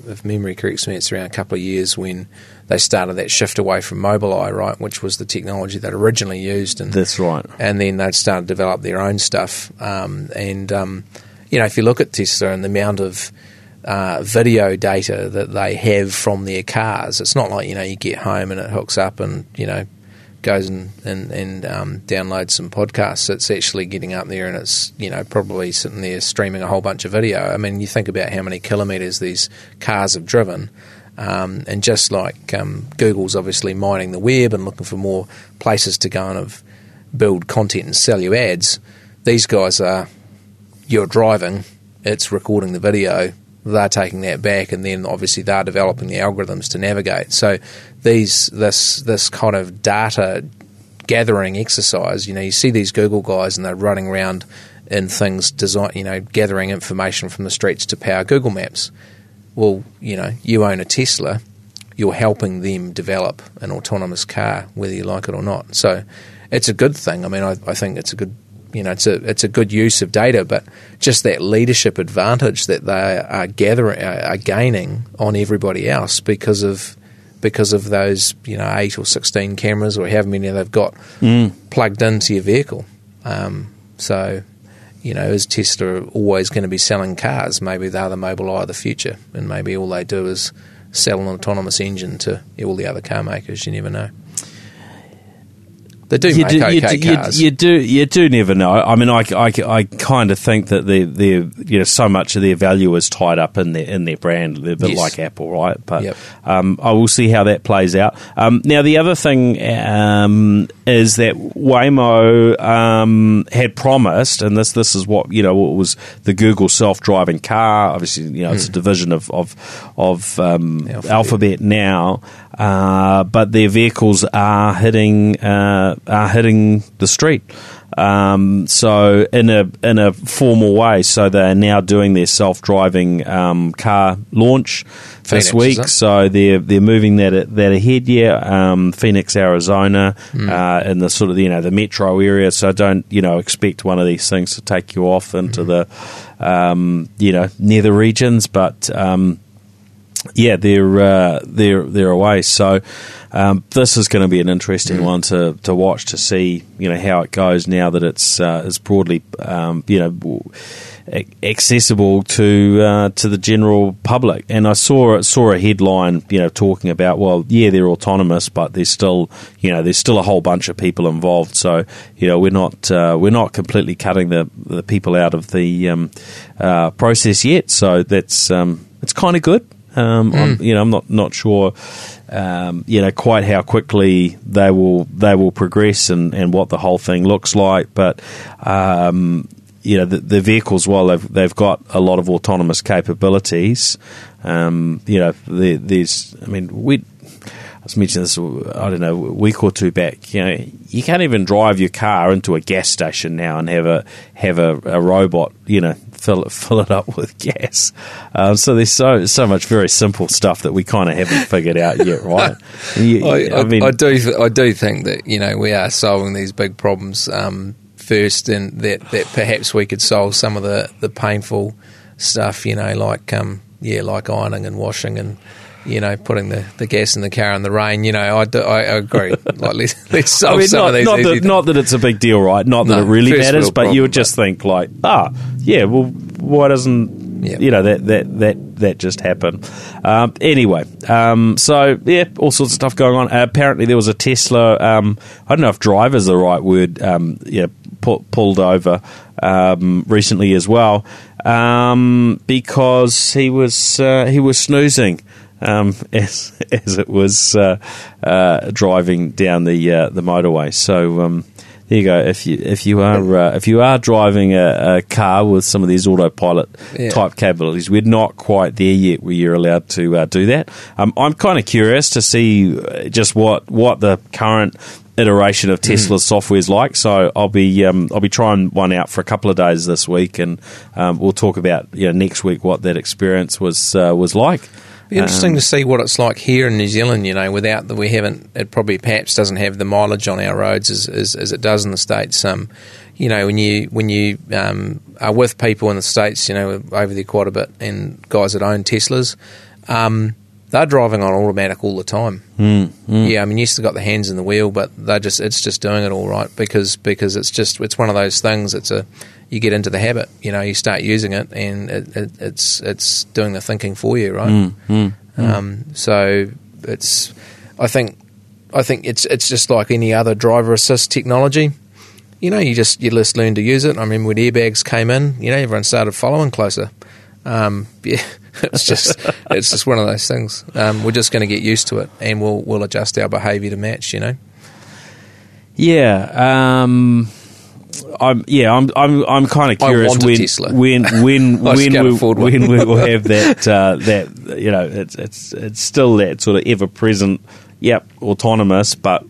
if memory corrects me, it's around a couple of years when they started that shift away from Mobileye, right, which was the technology that originally used, and that's right. and then they'd started to develop their own stuff. Um, and um, you know, if you look at Tesla and the amount of uh, video data that they have from their cars, it's not like you know you get home and it hooks up and you know goes and and, and um, downloads some podcasts. It's actually getting up there and it's you know probably sitting there streaming a whole bunch of video. I mean, you think about how many kilometres these cars have driven. Um, and just like um, Google's obviously mining the web and looking for more places to go and have, build content and sell you ads, these guys are you're driving, it's recording the video, they're taking that back, and then obviously they're developing the algorithms to navigate. So these this this kind of data gathering exercise, you know, you see these Google guys and they're running around in things design, you know, gathering information from the streets to power Google Maps. Well, you know, you own a Tesla, you're helping them develop an autonomous car, whether you like it or not. So it's a good thing. I mean, I, I think it's a good, you know, it's a it's a good use of data, but just that leadership advantage that they are gathering, are gaining on everybody else because of because of those, you know, eight or sixteen cameras or however many they've got plugged into your vehicle. Um, so, you know, is Tesla always going to be selling cars? Maybe they're the Mobileye of the future, and maybe all they do is sell an autonomous engine to all the other car makers. You never know. They do you make do, okay you, do, cars. you do you do never know. I mean, I, I, I kind of think that their you know so much of their value is tied up in their in their brand, a bit Yes. like Apple, right? But Yep. um, I will see how that plays out. Um, now, the other thing um, is that Waymo um, had promised, and this this is what you know what was the Google self driving car. Obviously, you know it's a division of of of um, Alphabet. Alphabet now, uh, but their vehicles are hitting uh, are hitting the street. Um, so in a in a formal way, so they are now doing their self driving um, car launch this week. So they're they're moving that that ahead. Yeah, um, Phoenix, Arizona, Hmm. uh, in the sort of you know the metro area. So don't you know expect one of these things to take you off into Hmm. the um, you know nether regions, but um, yeah, they're uh, they're they're away. So um, this is going to be an interesting Mm. one to, to watch to see you know how it goes now that it's uh, is broadly um, you know accessible to uh, to the general public. And I saw saw a headline you know talking about well yeah they're autonomous but there's still you know there's still a whole bunch of people involved. So you know we're not uh, we're not completely cutting the the people out of the um, uh, process yet. So that's um, it's kind of good. Um, I'm, you know, I'm not not sure, um, you know, quite how quickly they will they will progress and, and what the whole thing looks like. But um, you know, the, the vehicles, while they've they've got a lot of autonomous capabilities, um, you know, there, there's, I mean, we. I was mentioning this, I don't know, a week or two back. You know, you can't even drive your car into a gas station now and have a have a, a robot, you know, fill it fill it up with [LAUGHS] gas. Um, so there's so so much very simple stuff that we kind of haven't figured out yet, right? [LAUGHS] You- I, I, mean, I do. th- I do think that you know we are solving these big problems um, first, and that, that perhaps we could solve some of the, the painful stuff. You know, like um, yeah, like ironing and washing and. You know, putting the, the gas in the car in the rain. You know, I, do, I agree. [LAUGHS] Like, let's, [LAUGHS] let's solve I mean, some not, of these. not, that, things. not that it's a big deal, right? Not that No, it really matters, but you problem, would just think like, ah, yeah, well, why doesn't Yeah. you know that that that that just happen? Um, anyway, um, so yeah, all sorts of stuff going on. Uh, apparently, there was a Tesla. Um, I don't know if driver is the right word. Um, yeah, pu- pulled over um, recently as well um, because he was uh, he was snoozing um, [LAUGHS] as as it was uh, uh, driving down the uh, the motorway. So um, there you go. If you if you are uh, if you are driving a, a car with some of these autopilot Yeah. type capabilities, we're not quite there yet where you're allowed to uh, do that. Um, I'm kind of curious to see uh, just what what the current iteration of Tesla's software is like. So I'll be um, I'll be trying one out for a couple of days this week, and um, we'll talk about you know next week what that experience was uh, was like. Be interesting Um, to see what it's like here in New Zealand. You know, without the we haven't it probably perhaps doesn't have the mileage on our roads as as, as it does in the states. Um, you know, when you when you um, are with people in the states, you know, over there quite a bit, and guys that own Teslas, um, they're driving on automatic all the time. Mm, mm. Yeah, I mean, yes, they've got the hands in the wheel, but they just it's just doing it all right because because it's just it's one of those things. It's a you get into the habit, you know, you start using it, and it, it, it's it's doing the thinking for you, right? Mm, mm. Um, so it's I think I think it's it's just like any other driver assist technology. You know, you just you just learn to use it. I mean, when airbags came in, you know, everyone started following closer. Um, [LAUGHS] yeah, it's just it's just one of those things. Um, we're just going to get used to it, and we'll we'll adjust our behaviour to match. You know. Yeah. Um, I'm yeah. I'm I'm I'm kind of curious when when [LAUGHS] when I when we when we will have [LAUGHS] that uh, that you know it's it's it's still that sort of ever present. Yep, autonomous, but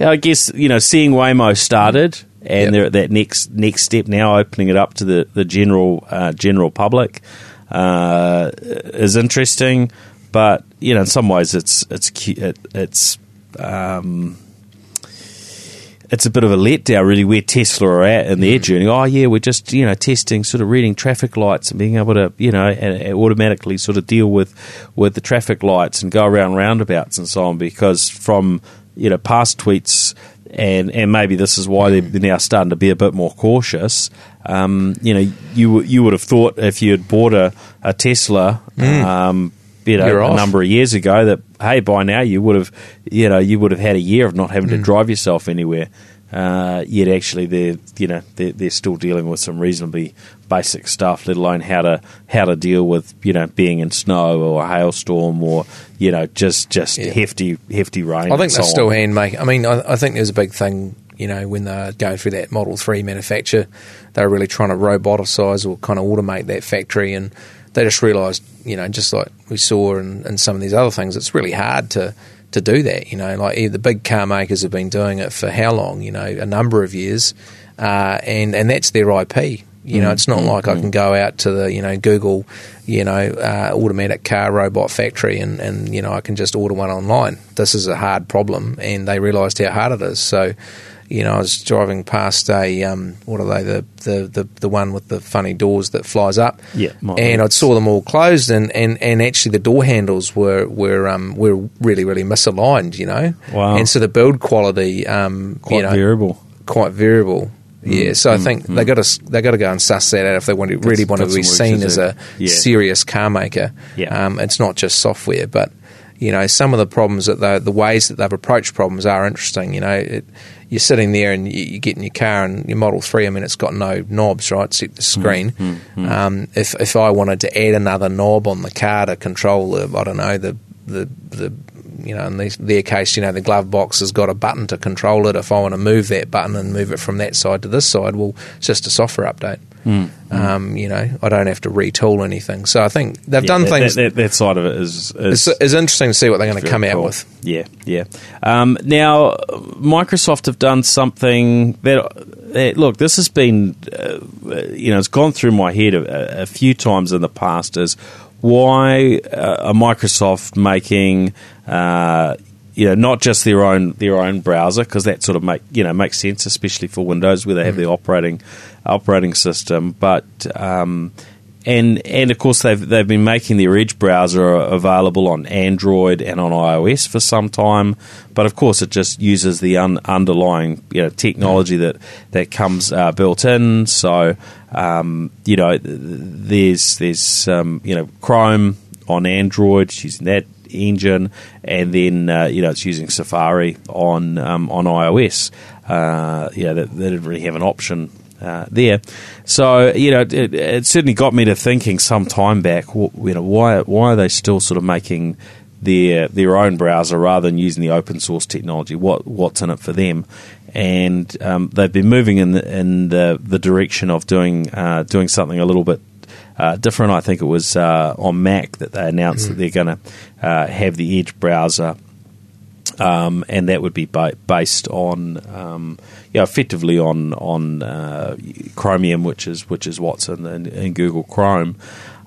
I guess you know seeing Waymo started and Yep. they're at that next next step now, opening it up to the the general uh, general public uh, is interesting. But you know, in some ways, it's it's it, it's um, it's a bit of a letdown, really, where Tesla are at in their journey. Oh, yeah, we're just you know testing, sort of reading traffic lights and being able to you know and, and automatically sort of deal with with the traffic lights and go around roundabouts and so on. Because from you know past tweets. And, and maybe this is why they're now starting to be a bit more cautious. Um, you know, you you would have thought if you had bought a, a Tesla, um, you know, You're a off. number of years ago, that hey, by now you would have, you know, you would have had a year of not having to drive yourself anywhere. Uh, yet actually, they're you know they're, they're still dealing with some reasonably basic stuff, let alone how to how to deal with you know being in snow or a hailstorm or you know just just Yeah. hefty hefty rain. I think so they're still on. hand make. I mean, I, I think there's a big thing. You know, when they're going through that Model Three manufacture, they're really trying to roboticize or kind of automate that factory, and they just realised, you know, just like we saw in, in some of these other things, it's really hard to to do that. You know, like eh, the big car makers have been doing it for how long? You know, a number of years, uh, and and that's their IP. You know, it's not like I can go out to the you know Google, you know, uh, automatic car robot factory and and you know I can just order one online. This is a hard problem, and they realised how hard it is. So, you know, I was driving past a um, what are they the, the the the one with the funny doors that flies up, Yeah, and I saw them all closed, and, and, and actually the door handles were were um, were really really misaligned, you know, Wow. and so the build quality, um, quite you know, variable. quite variable. Mm, Yeah, so I think they got to they got to go and suss that out if they want to really want to be some work to seen as a Yeah. serious car maker. Yeah. Um, it's not just software, but you know some of the problems that they, the ways that they've approached problems are interesting. You know, it, you're sitting there and you, you get in your car and your Model Three. I mean, it's got no knobs, right? Except the screen. Mm, mm, mm. Um, if if I wanted to add another knob on the car to control the I don't know the the the you know, in these, their case, you know, the glove box has got a button to control it. If I want to move that button and move it from that side to this side, well, it's just a software update. Hmm. Um, you know, I don't have to retool anything. So I think they've Yeah, done that, things. That, that, that side of it is, is it's, it's interesting to see what they're going to come out with. Yeah, yeah. Um, now, Microsoft have done something that, that look, this has been, uh, you know, it's gone through my head a, a few times in the past. Is why uh, are Microsoft making, uh, you know, not just their own their own browser because that sort of make you know makes sense, especially for Windows where they have the operating operating system, but um, and and of course they've they've been making their Edge browser available on Android and on iOS for some time, but of course it just uses the un- underlying you know technology that that comes uh, built in. So um, you know there's there's um, you know Chrome on Android using that engine, and then uh, you know it's using Safari on um, on iOS. Uh, you know, they, they didn't really have an option uh, there. So you know, it, it certainly got me to thinking some time back. You know, why why are they still sort of making their their own browser rather than using the open source technology? What what's in it for them? And um, they've been moving in the, in the, the direction of doing uh, doing something a little bit uh, different. I think it was uh, on Mac that they announced that they're going to uh, have the Edge browser um, and that would be ba- based on, um, yeah, effectively on on uh, Chromium, which is which is what's in, in, in Google Chrome.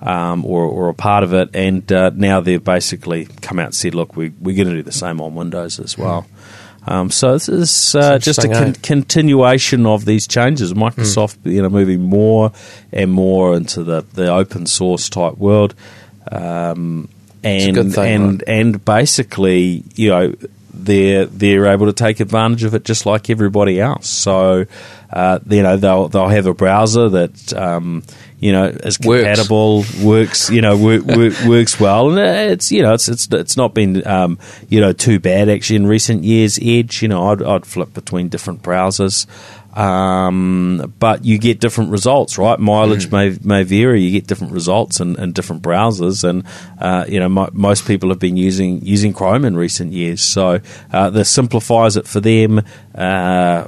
Um, or, or a part of it, and uh, now they've basically come out and said, "Look, we, we're going to do the same on Windows as well." Um, so this is uh, just a con- eh? continuation of these changes. Microsoft, you know, moving more and more into the, the open source type world, um, and thing, and right? and basically, you know, they're they're able to take advantage of it just like everybody else. So, uh, you know, they'll they'll have a browser that. Um, you know, is Works. compatible, works, you know, work, work, [LAUGHS] works well, and it's you know, it's it's it's not been um, you know too bad actually in recent years. Edge, you know, I'd, I'd flip between different browsers, um, but you get different results, right? Mileage may may vary. You get different results in, in different browsers, and uh, you know, mo- most people have been using using Chrome in recent years, so uh, this simplifies it for them uh,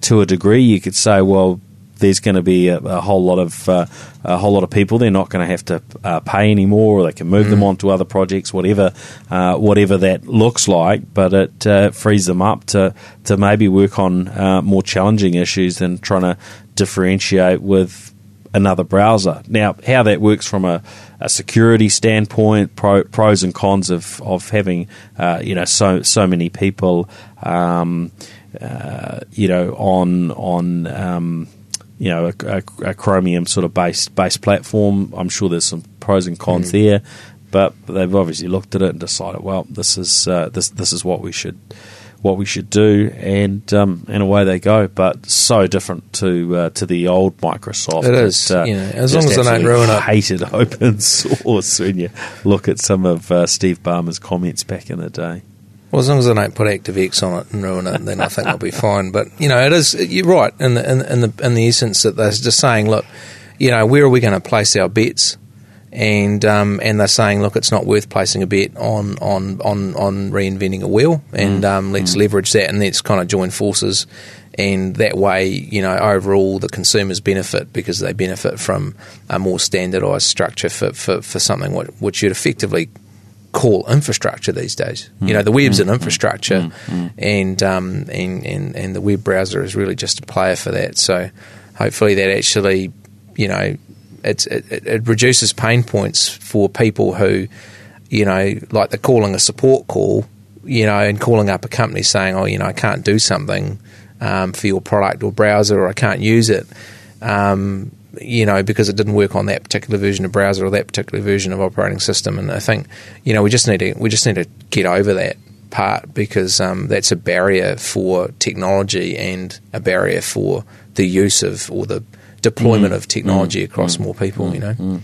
to a degree. You could say, well there's going to be a, a whole lot of uh, a whole lot of people. They're not going to have to uh, pay anymore, or they can move them on to other projects, whatever uh, whatever that looks like. But it uh, frees them up to to maybe work on uh, more challenging issues than trying to differentiate with another browser. Now, how that works from a, a security standpoint, pro, pros and cons of of having uh, you know so so many people. Um, uh, you know, on on um, you know a, a, a Chromium sort of based based platform. I'm sure there's some pros and cons there, but they've obviously looked at it and decided, well, this is uh, this this is what we should what we should do, and um, and away they go. But so different to uh, to the old Microsoft. It is, that, uh, you know, as long as they don't ruin it. Hated [LAUGHS] open source when you look at some of uh, Steve Ballmer's comments back in the day. Well, as long as they don't put ActiveX on it and ruin it, then I think they'll be [LAUGHS] fine. But you know, it is you're right in the in, in the in the essence that they're just saying, look, you know, where are we going to place our bets? And um, and they're saying, look, it's not worth placing a bet on on on, on reinventing a wheel, and um, let's leverage that, and let's kind of join forces, and that way, you know, overall the consumers benefit because they benefit from a more standardised structure for, for, for something what, which you'd effectively call infrastructure these days. You know, the web's an infrastructure, and, um, and and and the web browser is really just a player for that. So hopefully that actually, you know, it it reduces pain points for people who, you know, like they're calling a support call, you know, and calling up a company saying, oh, you know, I can't do something um, for your product or browser, or I can't use it. Um, you know, because it didn't work on that particular version of browser or that particular version of operating system. And I think, you know, we just need to we just need to get over that part because um, that's a barrier for technology and a barrier for the use of or the deployment of technology across more people. You know,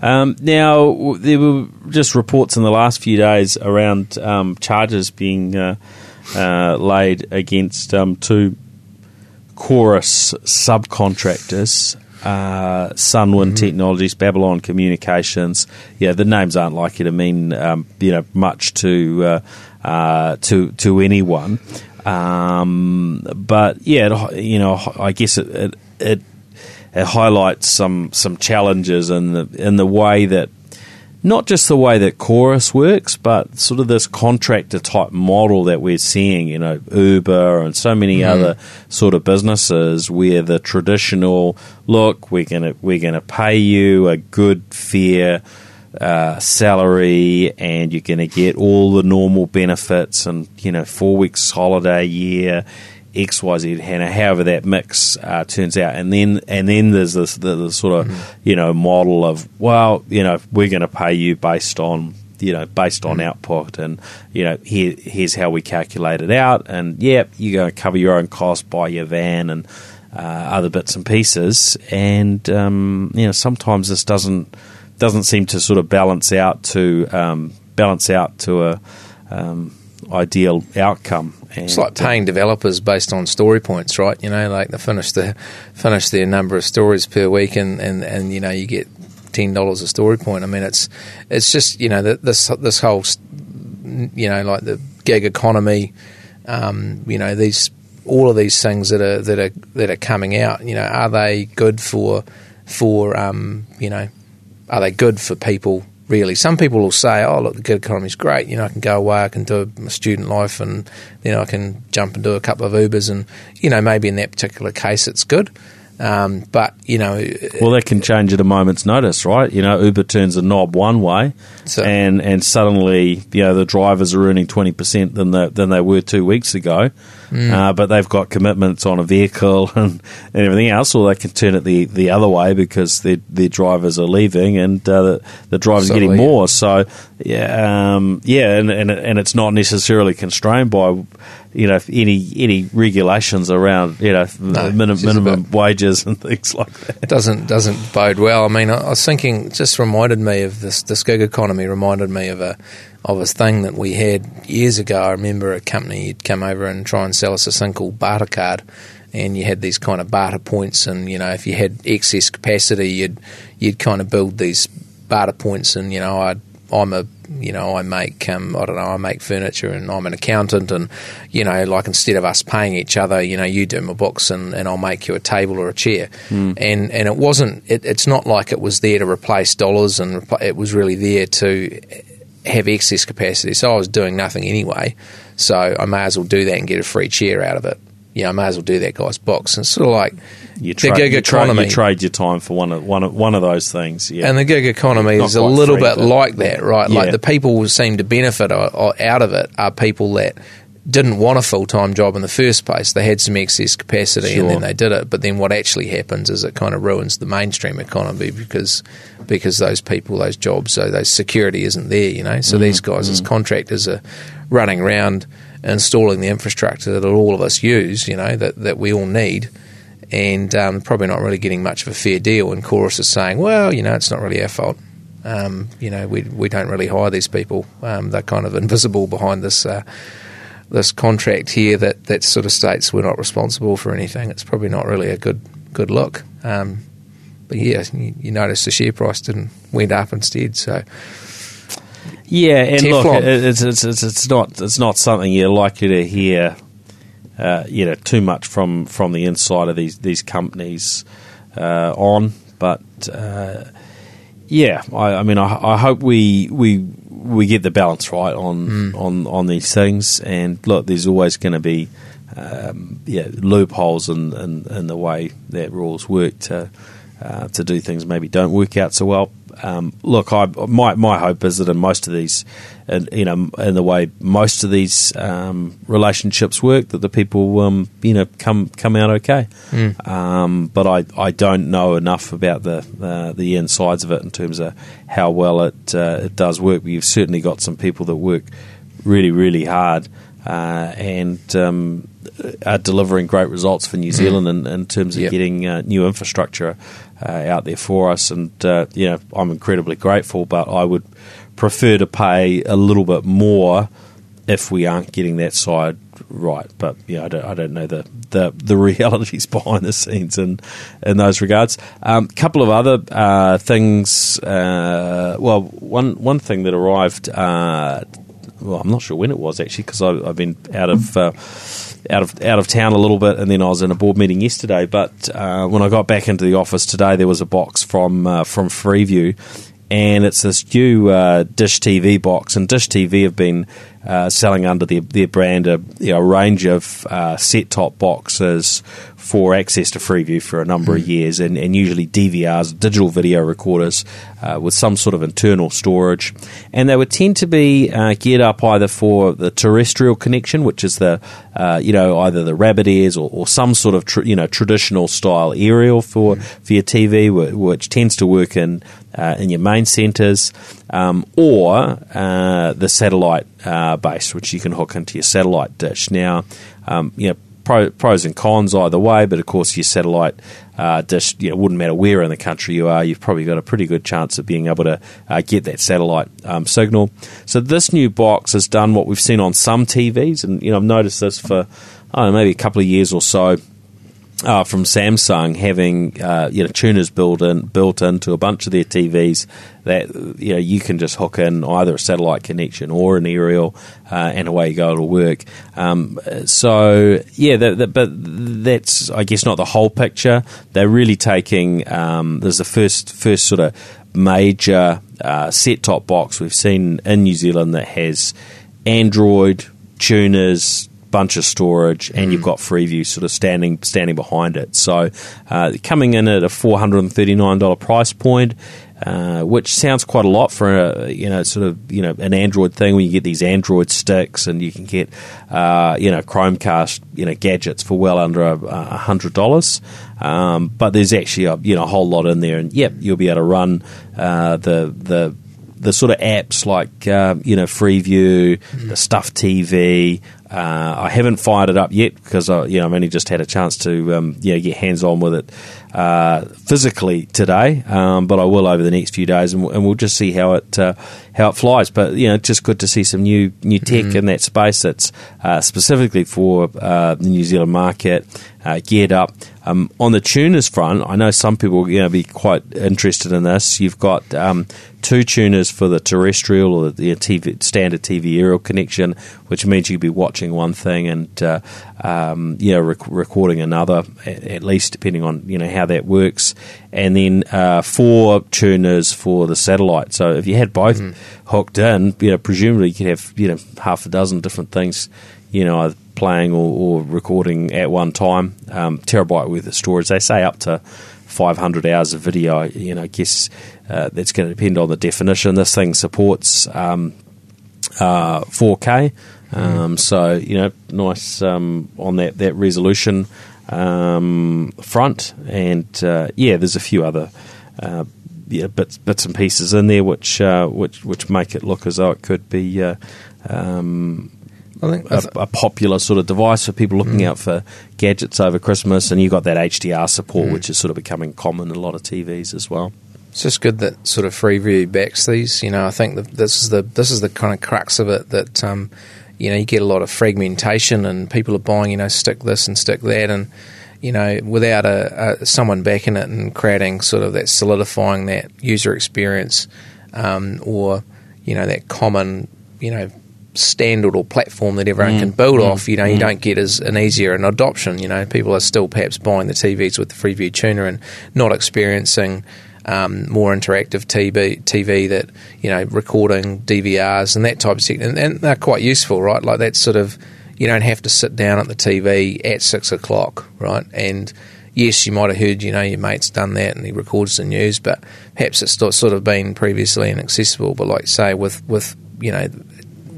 Um, now, w- there were just reports in the last few days around um, charges being uh, uh, laid against um, two Chorus subcontractors. Uh, Sunwind Technologies, Babylon Communications. Yeah, the names aren't likely to mean um, you know much to uh, uh, to to anyone. Um, but yeah, it, you know, I guess it, it, it it highlights some some challenges in the in the way that not just the way that Chorus works, but sort of this contractor type model that we're seeing, you know, Uber and so many other sort of businesses where the traditional look, we're gonna we're gonna pay you a good fair uh, salary and you're gonna get all the normal benefits and, you know, four weeks holiday a year X, Y, Z, and however that mix uh, turns out, and then and then there's this the, the sort of you know model of well, you know, we're going to pay you based on you know based on output, and you know here here's how we calculate it out, and yep, you're going to cover your own cost, buy your van, and uh, other bits and pieces, and um, you know sometimes this doesn't doesn't seem to sort of balance out to um, balance out to a um, ideal outcome. And, it's like paying developers based on story points, right? You know, like they finish the finish their number of stories per week, and and, and you know you get ten dollars a story point. I mean, it's it's just you know the, this this whole you know like the gig economy, um, you know these all of these things that are that are that are coming out. You know, are they good for for um, you know are they good for people really. Some people will say, "Oh, look, the gig economy is great. You know, I can go away, I can do my student life, and you know, I can jump and do a couple of Ubers, and you know, maybe in that particular case, it's good." Um, but you know, well, that can change at a moment's notice, right? You know, Uber turns a knob one way, So- and and suddenly, you know, the drivers are earning twenty percent than the, than they were two weeks ago, Mm. uh, but they've got commitments on a vehicle [LAUGHS] and, and everything else, or they can turn it the, the other way because their their drivers are leaving and uh, the, the drivers are getting yeah. more. So yeah, um, yeah, and, and and it's not necessarily constrained by. You know, any any regulations around you know No, minim, minimum about- wages and [LAUGHS] things like that. doesn't doesn't bode well. I mean, I, I was thinking, just reminded me of this. This gig economy reminded me of a of a thing that we had years ago. I remember a company would come over and try and sell us a thing called Bartercard, and you had these kind of barter points, and you know, if you had excess capacity, you'd you'd kind of build these barter points, and you know, I I'm a you know I make um, I don't know I make furniture and I'm an accountant and you know like instead of us paying each other you know you do my books and, and I'll make you a table or a chair. And and it wasn't it, it's not like it was there to replace dollars and repl- it was really there to have excess capacity. So I was doing nothing anyway. So I may as well do that and get a free chair out of it you know I may as well do that guy's box and it's sort of like You the trade, gig you, economy you trade your time for one of one of, one of those things. Yeah, and the gig economy is a little free, bit but- like that, right? Yeah. Like the people who seem to benefit out of it are people that didn't want a full time job in the first place. They had some excess capacity Sure. and then they did it. But then what actually happens is it kind of ruins the mainstream economy because because those people, those jobs, so those security isn't there, you know. So Mm, these guys as contractors are running around installing the infrastructure that all of us use, you know, that, that we all need and um, probably not really getting much of a fair deal. And Chorus is saying, well, you know, it's not really our fault. Um, you know, we we don't really hire these people. Um, they're kind of [LAUGHS] invisible behind this uh, this contract here that, that sort of states we're not responsible for anything. It's probably not really a good good look. Um, but yeah, you, you notice the share price didn't went up instead. So yeah, and look, Teflon. it- it's, it's it's it's not it's not something you're likely to hear, uh, you know, too much from from the inside of these these companies uh, on, but. Uh, yeah, I, I mean, I, I hope we we we get the balance right on on on these things. And look, there's always going to be um, yeah loopholes in, in in the way that rules work to uh, to do things maybe don't work out so well. Um, look, I my my hope is that in most of these, and you know, in the way most of these um, relationships work, that the people um, you know come come out okay. Um, but I, I don't know enough about the uh, the insides of it in terms of how well it uh, it does work. We've certainly got some people that work really really hard uh, and um, are delivering great results for New Zealand in, in terms of Yep. getting uh, new infrastructure out there for us. And uh, you know, I'm incredibly grateful, but I would prefer to pay a little bit more if we aren't getting that side right. But yeah, I don't, I don't know the, the the [LAUGHS] realities behind the scenes in in those regards. A um, couple of other uh, things. Uh, well, one one thing that arrived. Uh, well, I'm not sure when it was actually because I've been out of. Uh, out of out of town a little bit, and then I was in a board meeting yesterday. But uh, when I got back into the office today, there was a box from uh, from Freeview, and it's this new uh, Dish TV box. And Dish TV have been uh, selling under their, their brand a you know, range of uh, set top boxes for access to Freeview for a number of years, and, and usually DVRs, digital video recorders, uh, with some sort of internal storage. And they would tend to be uh, geared up either for the terrestrial connection, which is the uh, you know either the rabbit ears or, or some sort of tr- you know traditional style aerial for for your TV, wh- which tends to work in uh, in your main centres, um, or uh, the satellite uh, base, which you can hook into your satellite dish. Now, um, you know. Pro, pros and cons either way, but of course your satellite uh, dish, you know, wouldn't matter where in the country you are, you've probably got a pretty good chance of being able to uh, get that satellite um, signal. So this new box has done what we've seen on some TVs, and you know I've noticed this for know maybe a couple of years or so uh, from Samsung having uh, you know tuners built in built into a bunch of their TVs that you know you can just hook in either a satellite connection or an aerial, uh, and away you go. It'll work. Um, so yeah, that, that, but that's I guess not the whole picture. They're really taking um, there's the first first sort of major uh, set top box we've seen in New Zealand that has Android tuners, bunch of storage, and you've got Freeview sort of standing standing behind it. So uh, coming in at a four hundred and thirty nine dollar price point. Uh, which sounds quite a lot for a you know sort of you know an Android thing when you get these Android sticks and you can get uh, you know Chromecast you know gadgets for well under a, a hundred dollars. Um, but there's actually a you know a whole lot in there, and yep, you'll be able to run uh, the the the sort of apps like uh, you know Freeview, the Stuff TV. Uh, I haven't fired it up yet because I, you know I've only just had a chance to um, you know, get hands on with it uh, physically today, um, but I will over the next few days, and, we'll, and we'll just see how it uh, how it flies. But you know, just good to see some new new tech mm-hmm. in that space that's uh, specifically for uh, the New Zealand market uh, geared up. Um, on the tuners front, I know some people you know be quite interested in this. You've got um, two tuners for the terrestrial or the TV, standard TV aerial connection, which means you'd be watching one thing and uh, um, you know rec- recording another, at, at, least depending on you know how that works. And then uh, four tuners for the satellite. So if you had both mm. hooked in, you know presumably you could have you know half a dozen different things, you know playing or, or recording at one time. Um, terabyte worth of storage. They say up to 500 hours of video. You know, I guess uh, that's going to depend on the definition. This thing supports um, uh, 4K, um, mm. so you know, nice um, on that that resolution um, front. And uh, yeah, there's a few other. Uh, yeah, bits bits and pieces in there which uh, which which make it look as though it could be uh, um, I think a, a, popular sort of device for people looking mm. out for gadgets over Christmas, and you've got that HDR support, mm. which is sort of becoming common in a lot of TVs as well. It's just good that sort of Freeview backs these. You know, I think that this is the this is the kind of crux of it that um, you know you get a lot of fragmentation, and people are buying you know stick this and stick that, and you know without a, a someone backing it and creating sort of that solidifying that user experience, um, or you know that common you know standard or platform that everyone mm, can build mm, off, you know, mm. you don't get as an easier an adoption. You know, people are still perhaps buying the TVs with the Freeview tuner and not experiencing um, more interactive TV, TV that you know, recording DVRs and that type of thing, and, and, they're quite useful, right? Like that sort of, you don't have to sit down at the TV at six o'clock, right? And yes, you might have heard, you know, your mate's done that and he records the news, but perhaps it's sort of been previously inaccessible. But like say with with you know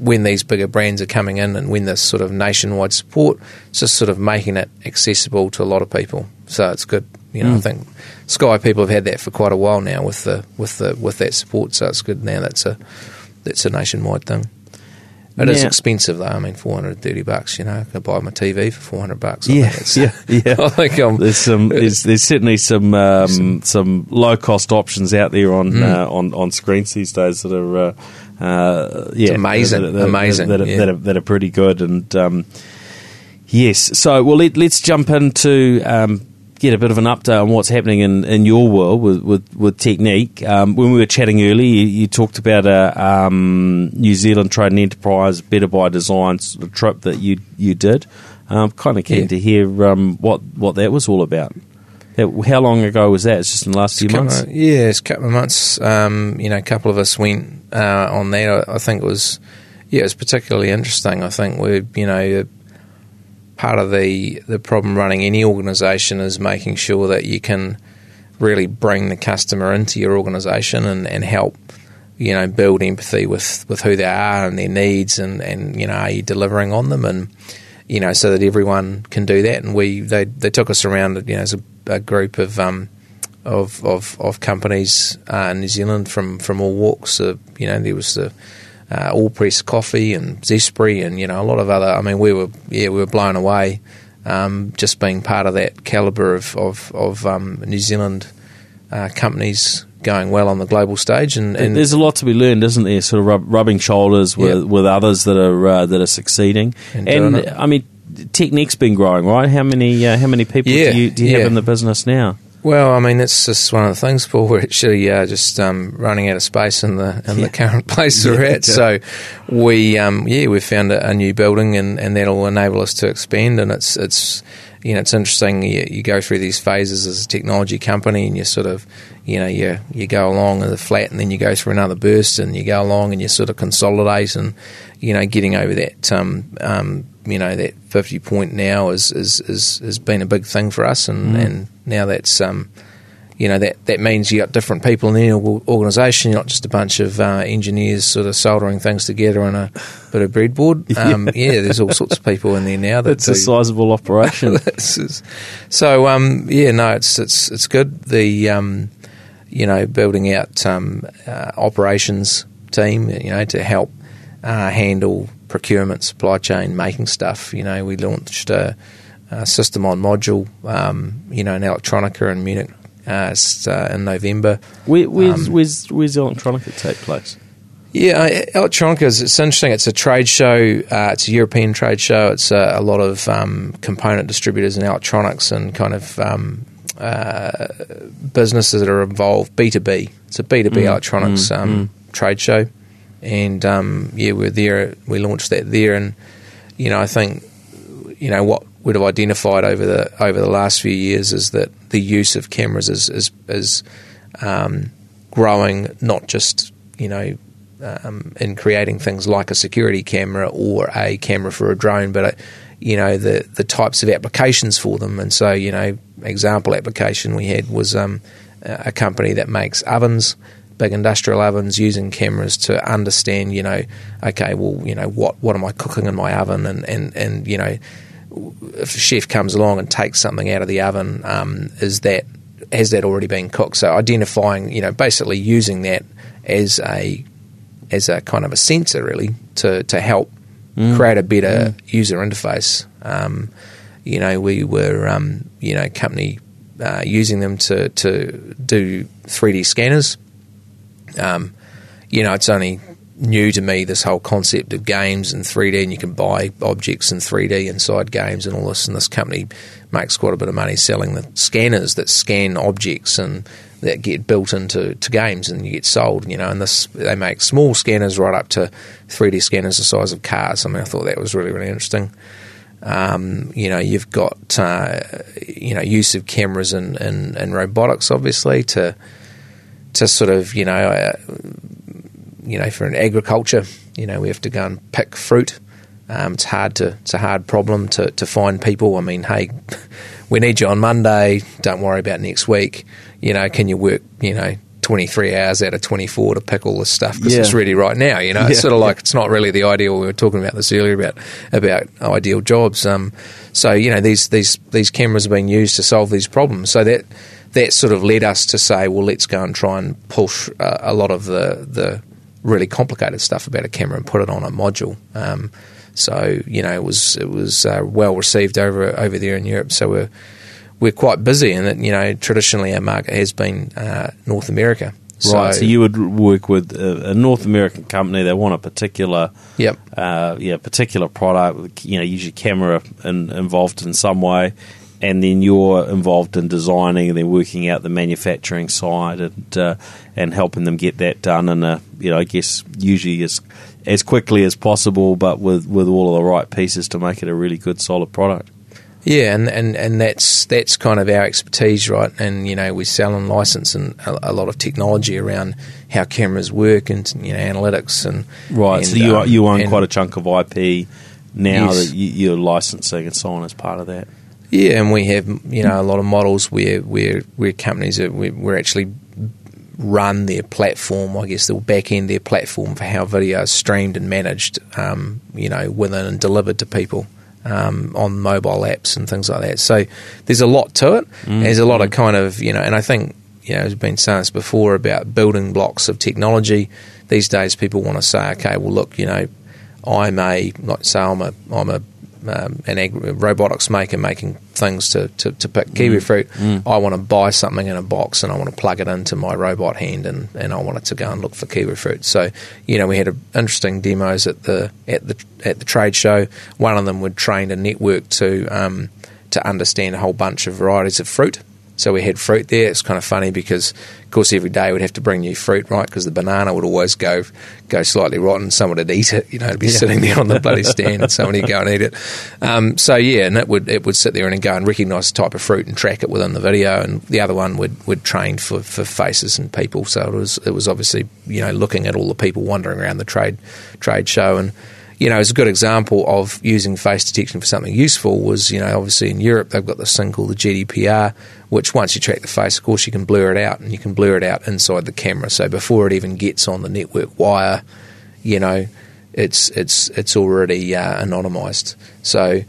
when these bigger brands are coming in and when this sort of nationwide support, it's just sort of making it accessible to a lot of people. So it's good. You know, mm. I think Sky people have had that for quite a while now with the with the with that support. So it's good now. That's a that's a nationwide thing. It yeah. is expensive though. I mean, four hundred and thirty bucks. You know, I can buy my TV for four hundred bucks. Yeah, yeah, [LAUGHS] yeah. I think um, there's some. There's, [LAUGHS] there's certainly some um, some low cost options out there on mm. uh, on on screens these days that are. Uh, uh, yeah, it's amazing, that, that, amazing, that, yeah. that, are, that, are, pretty good. And um, yes, so well, let, us jump into um, get a bit of an update on what's happening in, in your world with with, with Teknique. Um, when we were chatting earlier, you, you talked about a um, New Zealand Trade and Enterprise Better by Design sort of trip that you you did. I'm kind of keen yeah. to hear um, what what that was all about. How long ago was that? It's just in the last few months. Of, yeah, it's a couple of months. Um, you know, a couple of us went uh, on that. I, I, think it was, yeah, it was particularly interesting. I think we, you know, part of the the problem running any organisation is making sure that you can really bring the customer into your organisation and, and help, you know, build empathy with, with who they are and their needs, and, and you know, are you delivering on them and you know, so that everyone can do that. And we they they took us around, you know, as a a group of um, of, of, of companies uh, in New Zealand from, from all walks. Uh, you know, there was the uh, Allpress Coffee and Zespri and you know a lot of other. I mean, we were yeah we were blown away um, just being part of that caliber of of, of um, New Zealand uh, companies going well on the global stage. And, and, there's a lot to be learned, isn't there? Sort of rub, rubbing shoulders with, yep. with others that are uh, that are succeeding. And, and I mean, Teknique's been growing, right? How many uh, how many people yeah, do you, do you yeah. have in the business now? Well, I mean, that's just one of the things, Paul. [LAUGHS] We're actually uh, just um, running out of space in the in yeah. the current place [LAUGHS] we're at. So we, um, yeah, we've found a, a, new building, and, and that'll enable us to expand. And it's it's you know, it's interesting. You, you go through these phases as a technology company, and you sort of, you know, you you go along in the flat, and then you go through another burst, and you go along, and you sort of consolidate, and you know, getting over that, um, um, you know, that fifty point now is is, is has been a big thing for us, and Mm. and now that's. Um, you know that that means you got different people in the organisation. You're not just a bunch of uh, engineers sort of soldering things together on a bit of breadboard. [LAUGHS] Um, yeah. there's all sorts of people in there now. That It's a do- sizable operation. [LAUGHS] is- so um, yeah, no, it's it's it's good. The um, you know building out um, uh, operations team, you know, to help uh, handle procurement, supply chain, making stuff. You know, we launched a, a system on module, um, you know, in Electronica in Munich uh, uh, in November. Where, where's, Um, where's, where's Electronica take place? Yeah, uh, Electronica is it's interesting. It's a trade show. Uh, it's a European trade show. It's a, a lot of um, component distributors and electronics and kind of um, uh, businesses that are involved. B two B. It's a B two B Mm, electronics mm, um, trade show, and um, yeah, we're there. We launched that there, and you know, I think you know what we'd have identified over the over the last few years is that the use of cameras is is, is um, growing, not just you know um, in creating things like a security camera or a camera for a drone, but uh, you know the the types of applications for them. And so you know, example application we had was um, a company that makes ovens. Big industrial ovens using cameras to understand, you know, okay, well, you know, what what am I cooking in my oven, and and and you know, if a chef comes along and takes something out of the oven, um, is that has that already been cooked? So identifying, you know, basically using that as a as a kind of a sensor, really, to to help create a better user interface. Um, you know, we were, um, you know, company uh, using them to to do 3D scanners. Um, you know, it's only new to me this whole concept of games and 3D, and you can buy objects in 3D inside games and all this. And this company makes quite a bit of money selling the scanners that scan objects and that get built into to games and you get sold. You know, and this they make small scanners right up to 3D scanners the size of cars. I mean, I thought that was really really interesting. Um, you know, you've got uh, you know use of cameras and, and, robotics, obviously, to to sort of you know uh, you know for an agriculture, you know, we have to go and pick fruit. Um, it's hard to it's a hard problem to, to find people. I mean, hey, [LAUGHS] we need you on Monday. Don't worry about next week. You know, can you work? You know. 23 hours out of 24 to pick all this stuff because Yeah. it's ready right now you know Yeah, it's sort of like it's not really the ideal we were talking about this earlier about about ideal jobs um, so you know these these these cameras are being used to solve these problems so that that sort of led us to say well let's go and try and push uh, a lot of the the really complicated stuff about a camera and put it on a module. Um, so you know it was it was uh, well received over over there in Europe. So we're we're quite busy and that you know traditionally our market has been uh, North America. Right, so you would work with a, a North American company. They want a particular, yep. uh, yeah, particular product. You know, usually camera in, involved in some way, and then you're involved in designing and then working out the manufacturing side and uh, and helping them get that done in a you know I guess usually as as quickly as possible, but with with all of the right pieces to make it a really good solid product. Yeah, and, and, and that's that's kind of our expertise, right? And you know, we sell and license and a, a lot of technology around how cameras work and you know analytics and Right, and, so you um, you own and- quite a chunk of IP now Yes. that you, you're licensing and so on as part of that. Yeah, and we have you know a lot of models where where where companies are we're, we're actually run their platform. I guess they'll back end their platform for how video is streamed and managed. Um, you know, within and delivered to people. Um, on mobile apps and things like that. So there's a lot to it. There's a lot of kind of, you know, and I think, you know, there's been saying this before about building blocks of technology. These days people want to say, okay, well, look, you know, I'm a, like say I'm a, I'm a, um, an ag- robotics maker making things to, to, to pick kiwi fruit. I want to buy something in a box and I want to plug it into my robot hand and, and I want it to go and look for kiwi fruit. So, you know, we had a, interesting demos at the at the at the trade show. One of them would train a network to um, to understand a whole bunch of varieties of fruit. So we had fruit there. It's kind of funny because, of course, every day we'd have to bring new fruit, right? Because the banana would always go go slightly rotten. Someone would eat it, you know, it'd be yeah. sitting there on the bloody [LAUGHS] stand, and someone would go and eat it. Um, so yeah, and it would it would sit there and go and recognise the type of fruit and track it within the video. And the other one would would train for, for faces and people. So it was it was obviously you know looking at all the people wandering around the trade trade show and you know, as a good example of using face detection for something useful was, you know, obviously in Europe they've got this thing called the GDPR, which once you track the face, of course, you can blur it out and you can blur it out inside the camera. So before it even gets on the network wire, you know, it's it's it's already uh, anonymized. So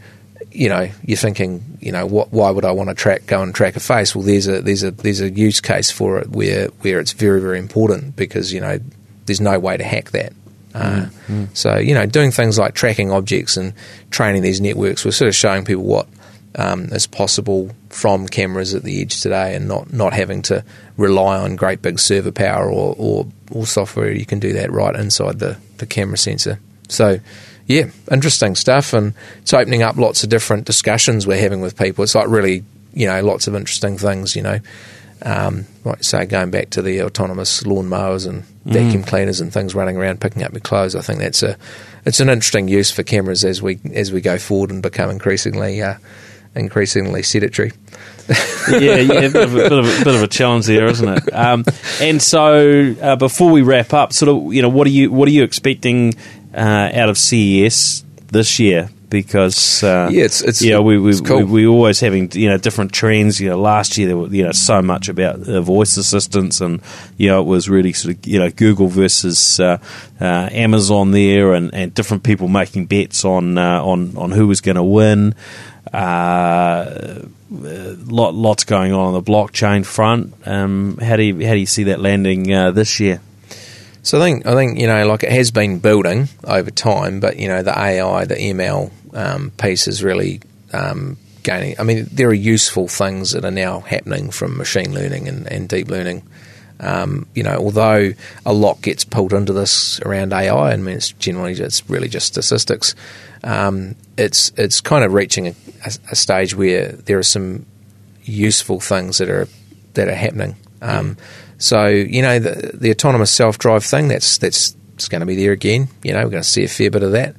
you know, you're thinking, you know, what, why would I want to track, go and track a face? Well, there's a there's a there's a use case for it where where it's very very important because you know there's no way to hack that. Uh, mm, So, you know, doing things like tracking objects and training these networks, we're sort of showing people what um, is possible from cameras at the edge today and not, not having to rely on great big server power or, or, or software. You can do that right inside the, the camera sensor. So, yeah, interesting stuff. And it's opening up lots of different discussions we're having with people. It's like really, you know, lots of interesting things, you know. Um, like say, going back to the autonomous lawn mowers and vacuum mm. cleaners and things running around picking up your clothes, I think that's a it's an interesting use for cameras as we as we go forward and become increasingly uh, increasingly sedentary. [LAUGHS] yeah, yeah, bit of, a, bit, of a, bit of a challenge there, isn't it? Um, and so, uh, before we wrap up, sort of, you know, what are you what are you expecting uh, out of CES this year? Because uh, yeah, it's, it's you know, we we, it's cool. we we always having you know different trends. You know, last year there were you know so much about uh, voice assistants, and you know it was really sort of you know Google versus uh, uh Amazon there, and, and different people making bets on uh, on on who was going to win. Uh, lot lots going on on the blockchain front. Um, how do you how do you see that landing this year? So I think I think you know, like it has been building over time, but you know, the AI, the ML um, piece is really um, gaining. I mean, there are useful things that are now happening from machine learning and, and deep learning. Um, you know, although a lot gets pulled into this around AI, I mean, it's generally it's really just statistics. Um, it's it's kind of reaching a, a, stage where there are some useful things that are that are happening. Um, so you know, the, the autonomous self drive thing that's that's it's going to be there again. You know, we're going to see a fair bit of that.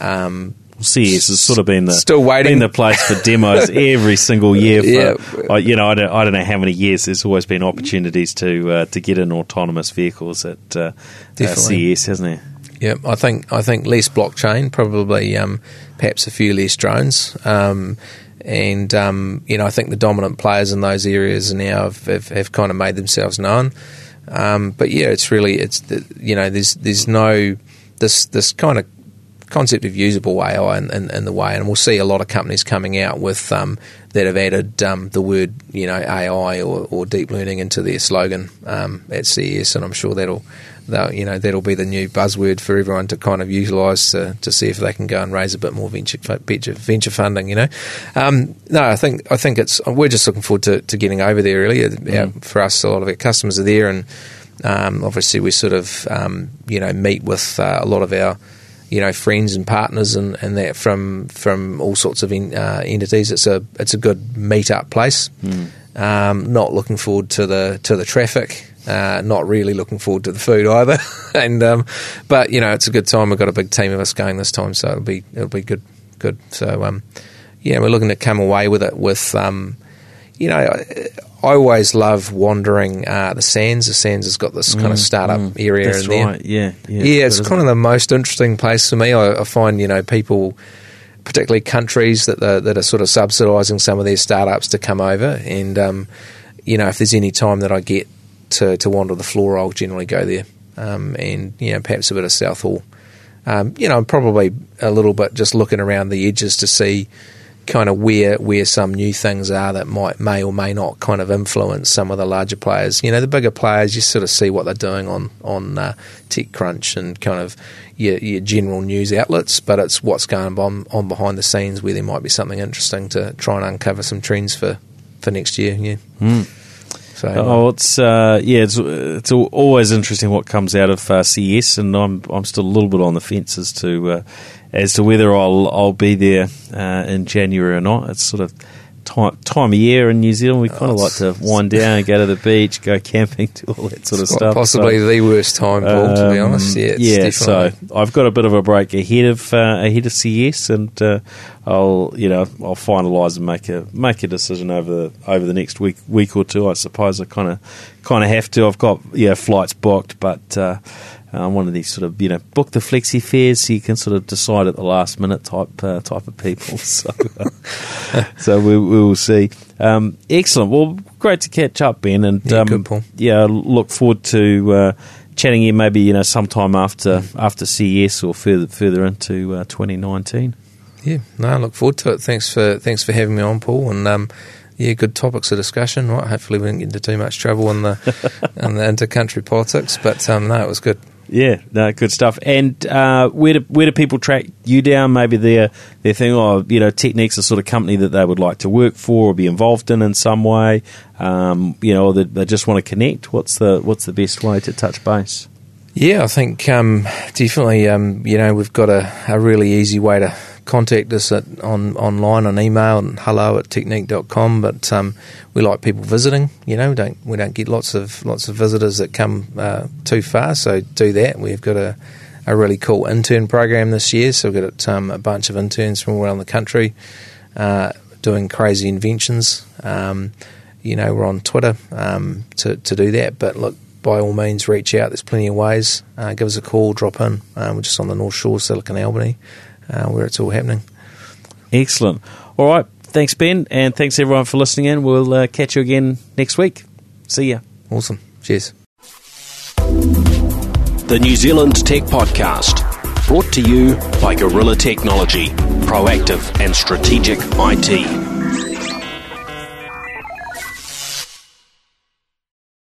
Um, CES has sort of been the still waiting been the place for demos [LAUGHS] every single year. For, yeah. you know, I don't, I don't know how many years. There's always been opportunities to uh, to get in autonomous vehicles at uh, uh, CES, hasn't there? Yeah, I think I think less blockchain, probably um, perhaps a few less drones. Um, and um, you know, I think the dominant players in those areas now have, have, have kind of made themselves known. Um, but yeah, it's really it's the, you know there's there's no this this kind of concept of usable AI and, in, in, the way, and we'll see a lot of companies coming out with um, that have added um, the word you know AI or, or, deep learning into their slogan um, at CES, and I'm sure that'll you know that'll be the new buzzword for everyone to kind of utilise to, to see if they can go and raise a bit more venture venture funding. You know, um, no, I think I think it's we're just looking forward to, to getting over there. Really, mm. for us, a lot of our customers are there, and um, obviously we sort of um, you know meet with uh, a lot of our you know friends and partners and, and that from from all sorts of in, uh, entities. It's a it's a good meet up place. Mm. Um, not looking forward to the to the traffic. Uh, not really looking forward to the food either. [LAUGHS] and um, but you know it's a good time. We've got a big team of us going this time, so it'll be it'll be good good. So um, yeah, we're looking to come away with it with um, you know I always love wandering uh, the Sands. The Sands has got this kind of mm, startup mm, area in there. Right. Yeah, yeah, yeah. It's kind of the most interesting place for me. I, I find you know people, particularly countries that the, that are sort of subsidising some of their startups to come over, and um, you know if there's any time that I get to to wander the floor, I'll generally go there, um, and you know perhaps a bit of South Hall. Um, you know, probably a little bit just looking around the edges to see kind of where where some new things are that might may or may not kind of influence some of the larger players. You know, the bigger players, you sort of see what they're doing on on uh, TechCrunch and kind of your, your general news outlets, but it's what's going on on behind the scenes where there might be something interesting to try and uncover some trends for for next year. Yeah. Mm. So, oh, it's uh, yeah, it's it's always interesting what comes out of uh, CES, and I'm I'm still a little bit on the fence as to uh, as to whether I'll I'll be there uh, in January or not. It's sort of time time of year in New Zealand. We kind of Oh, like to wind [LAUGHS] down, go to the beach, go camping, [LAUGHS] do all that sort of stuff. possibly So, the worst time, Paul. to be um, honest, yeah, it's yeah. So I've got a bit of a break ahead of uh, ahead of CES, and uh, I'll you know I'll finalise and make a make a decision over the over the next week week or two. I suppose I kind of kind of have to. I've got yeah flights booked, but. Uh, I'm one of these sort of you know book the flexi fares so you can sort of decide at the last minute type uh, type of people. [LAUGHS] So uh, so we, we will see. Um, excellent. Well, great to catch up, Ben, and Yeah, um, good, Paul. yeah, look forward to uh, chatting here maybe you know sometime after after CES or further further into uh, 2019. Yeah, no, I look forward to it. Thanks for thanks for having me on, Paul. And um, yeah, good topics of discussion. Right, hopefully we didn't get into too much trouble in the [LAUGHS] in the inter-country politics, but um, no, it was good. Yeah, no, good stuff. And uh, where do where do people track you down? Maybe their their thing, or you know, Teknique's a sort of company that they would like to work for or be involved in in some way. Um, you know, or they, they just want to connect. What's the what's the best way to touch base? Yeah, I think um, definitely. Um, you know, we've got a, a really easy way to contact us at, on online on email and hello at teknique.com. But um, we like people visiting. You know, we don't we don't get lots of lots of visitors that come uh, too far. So do that. We've got a a really cool intern program this year. So we've got um, a bunch of interns from around the country uh, doing crazy inventions. Um, you know, we're on Twitter um, to, to do that. But look, by all means, reach out. There's plenty of ways. Uh, give us a call, drop in. Uh, we're just on the North Shore, Silicon Albany, uh, where it's all happening. Excellent. All right, thanks Ben, and thanks everyone for listening in. We'll uh, catch you again next week. See ya. Awesome. Cheers. The New Zealand Tech Podcast, brought to you by Gorilla Technology, proactive and strategic IT.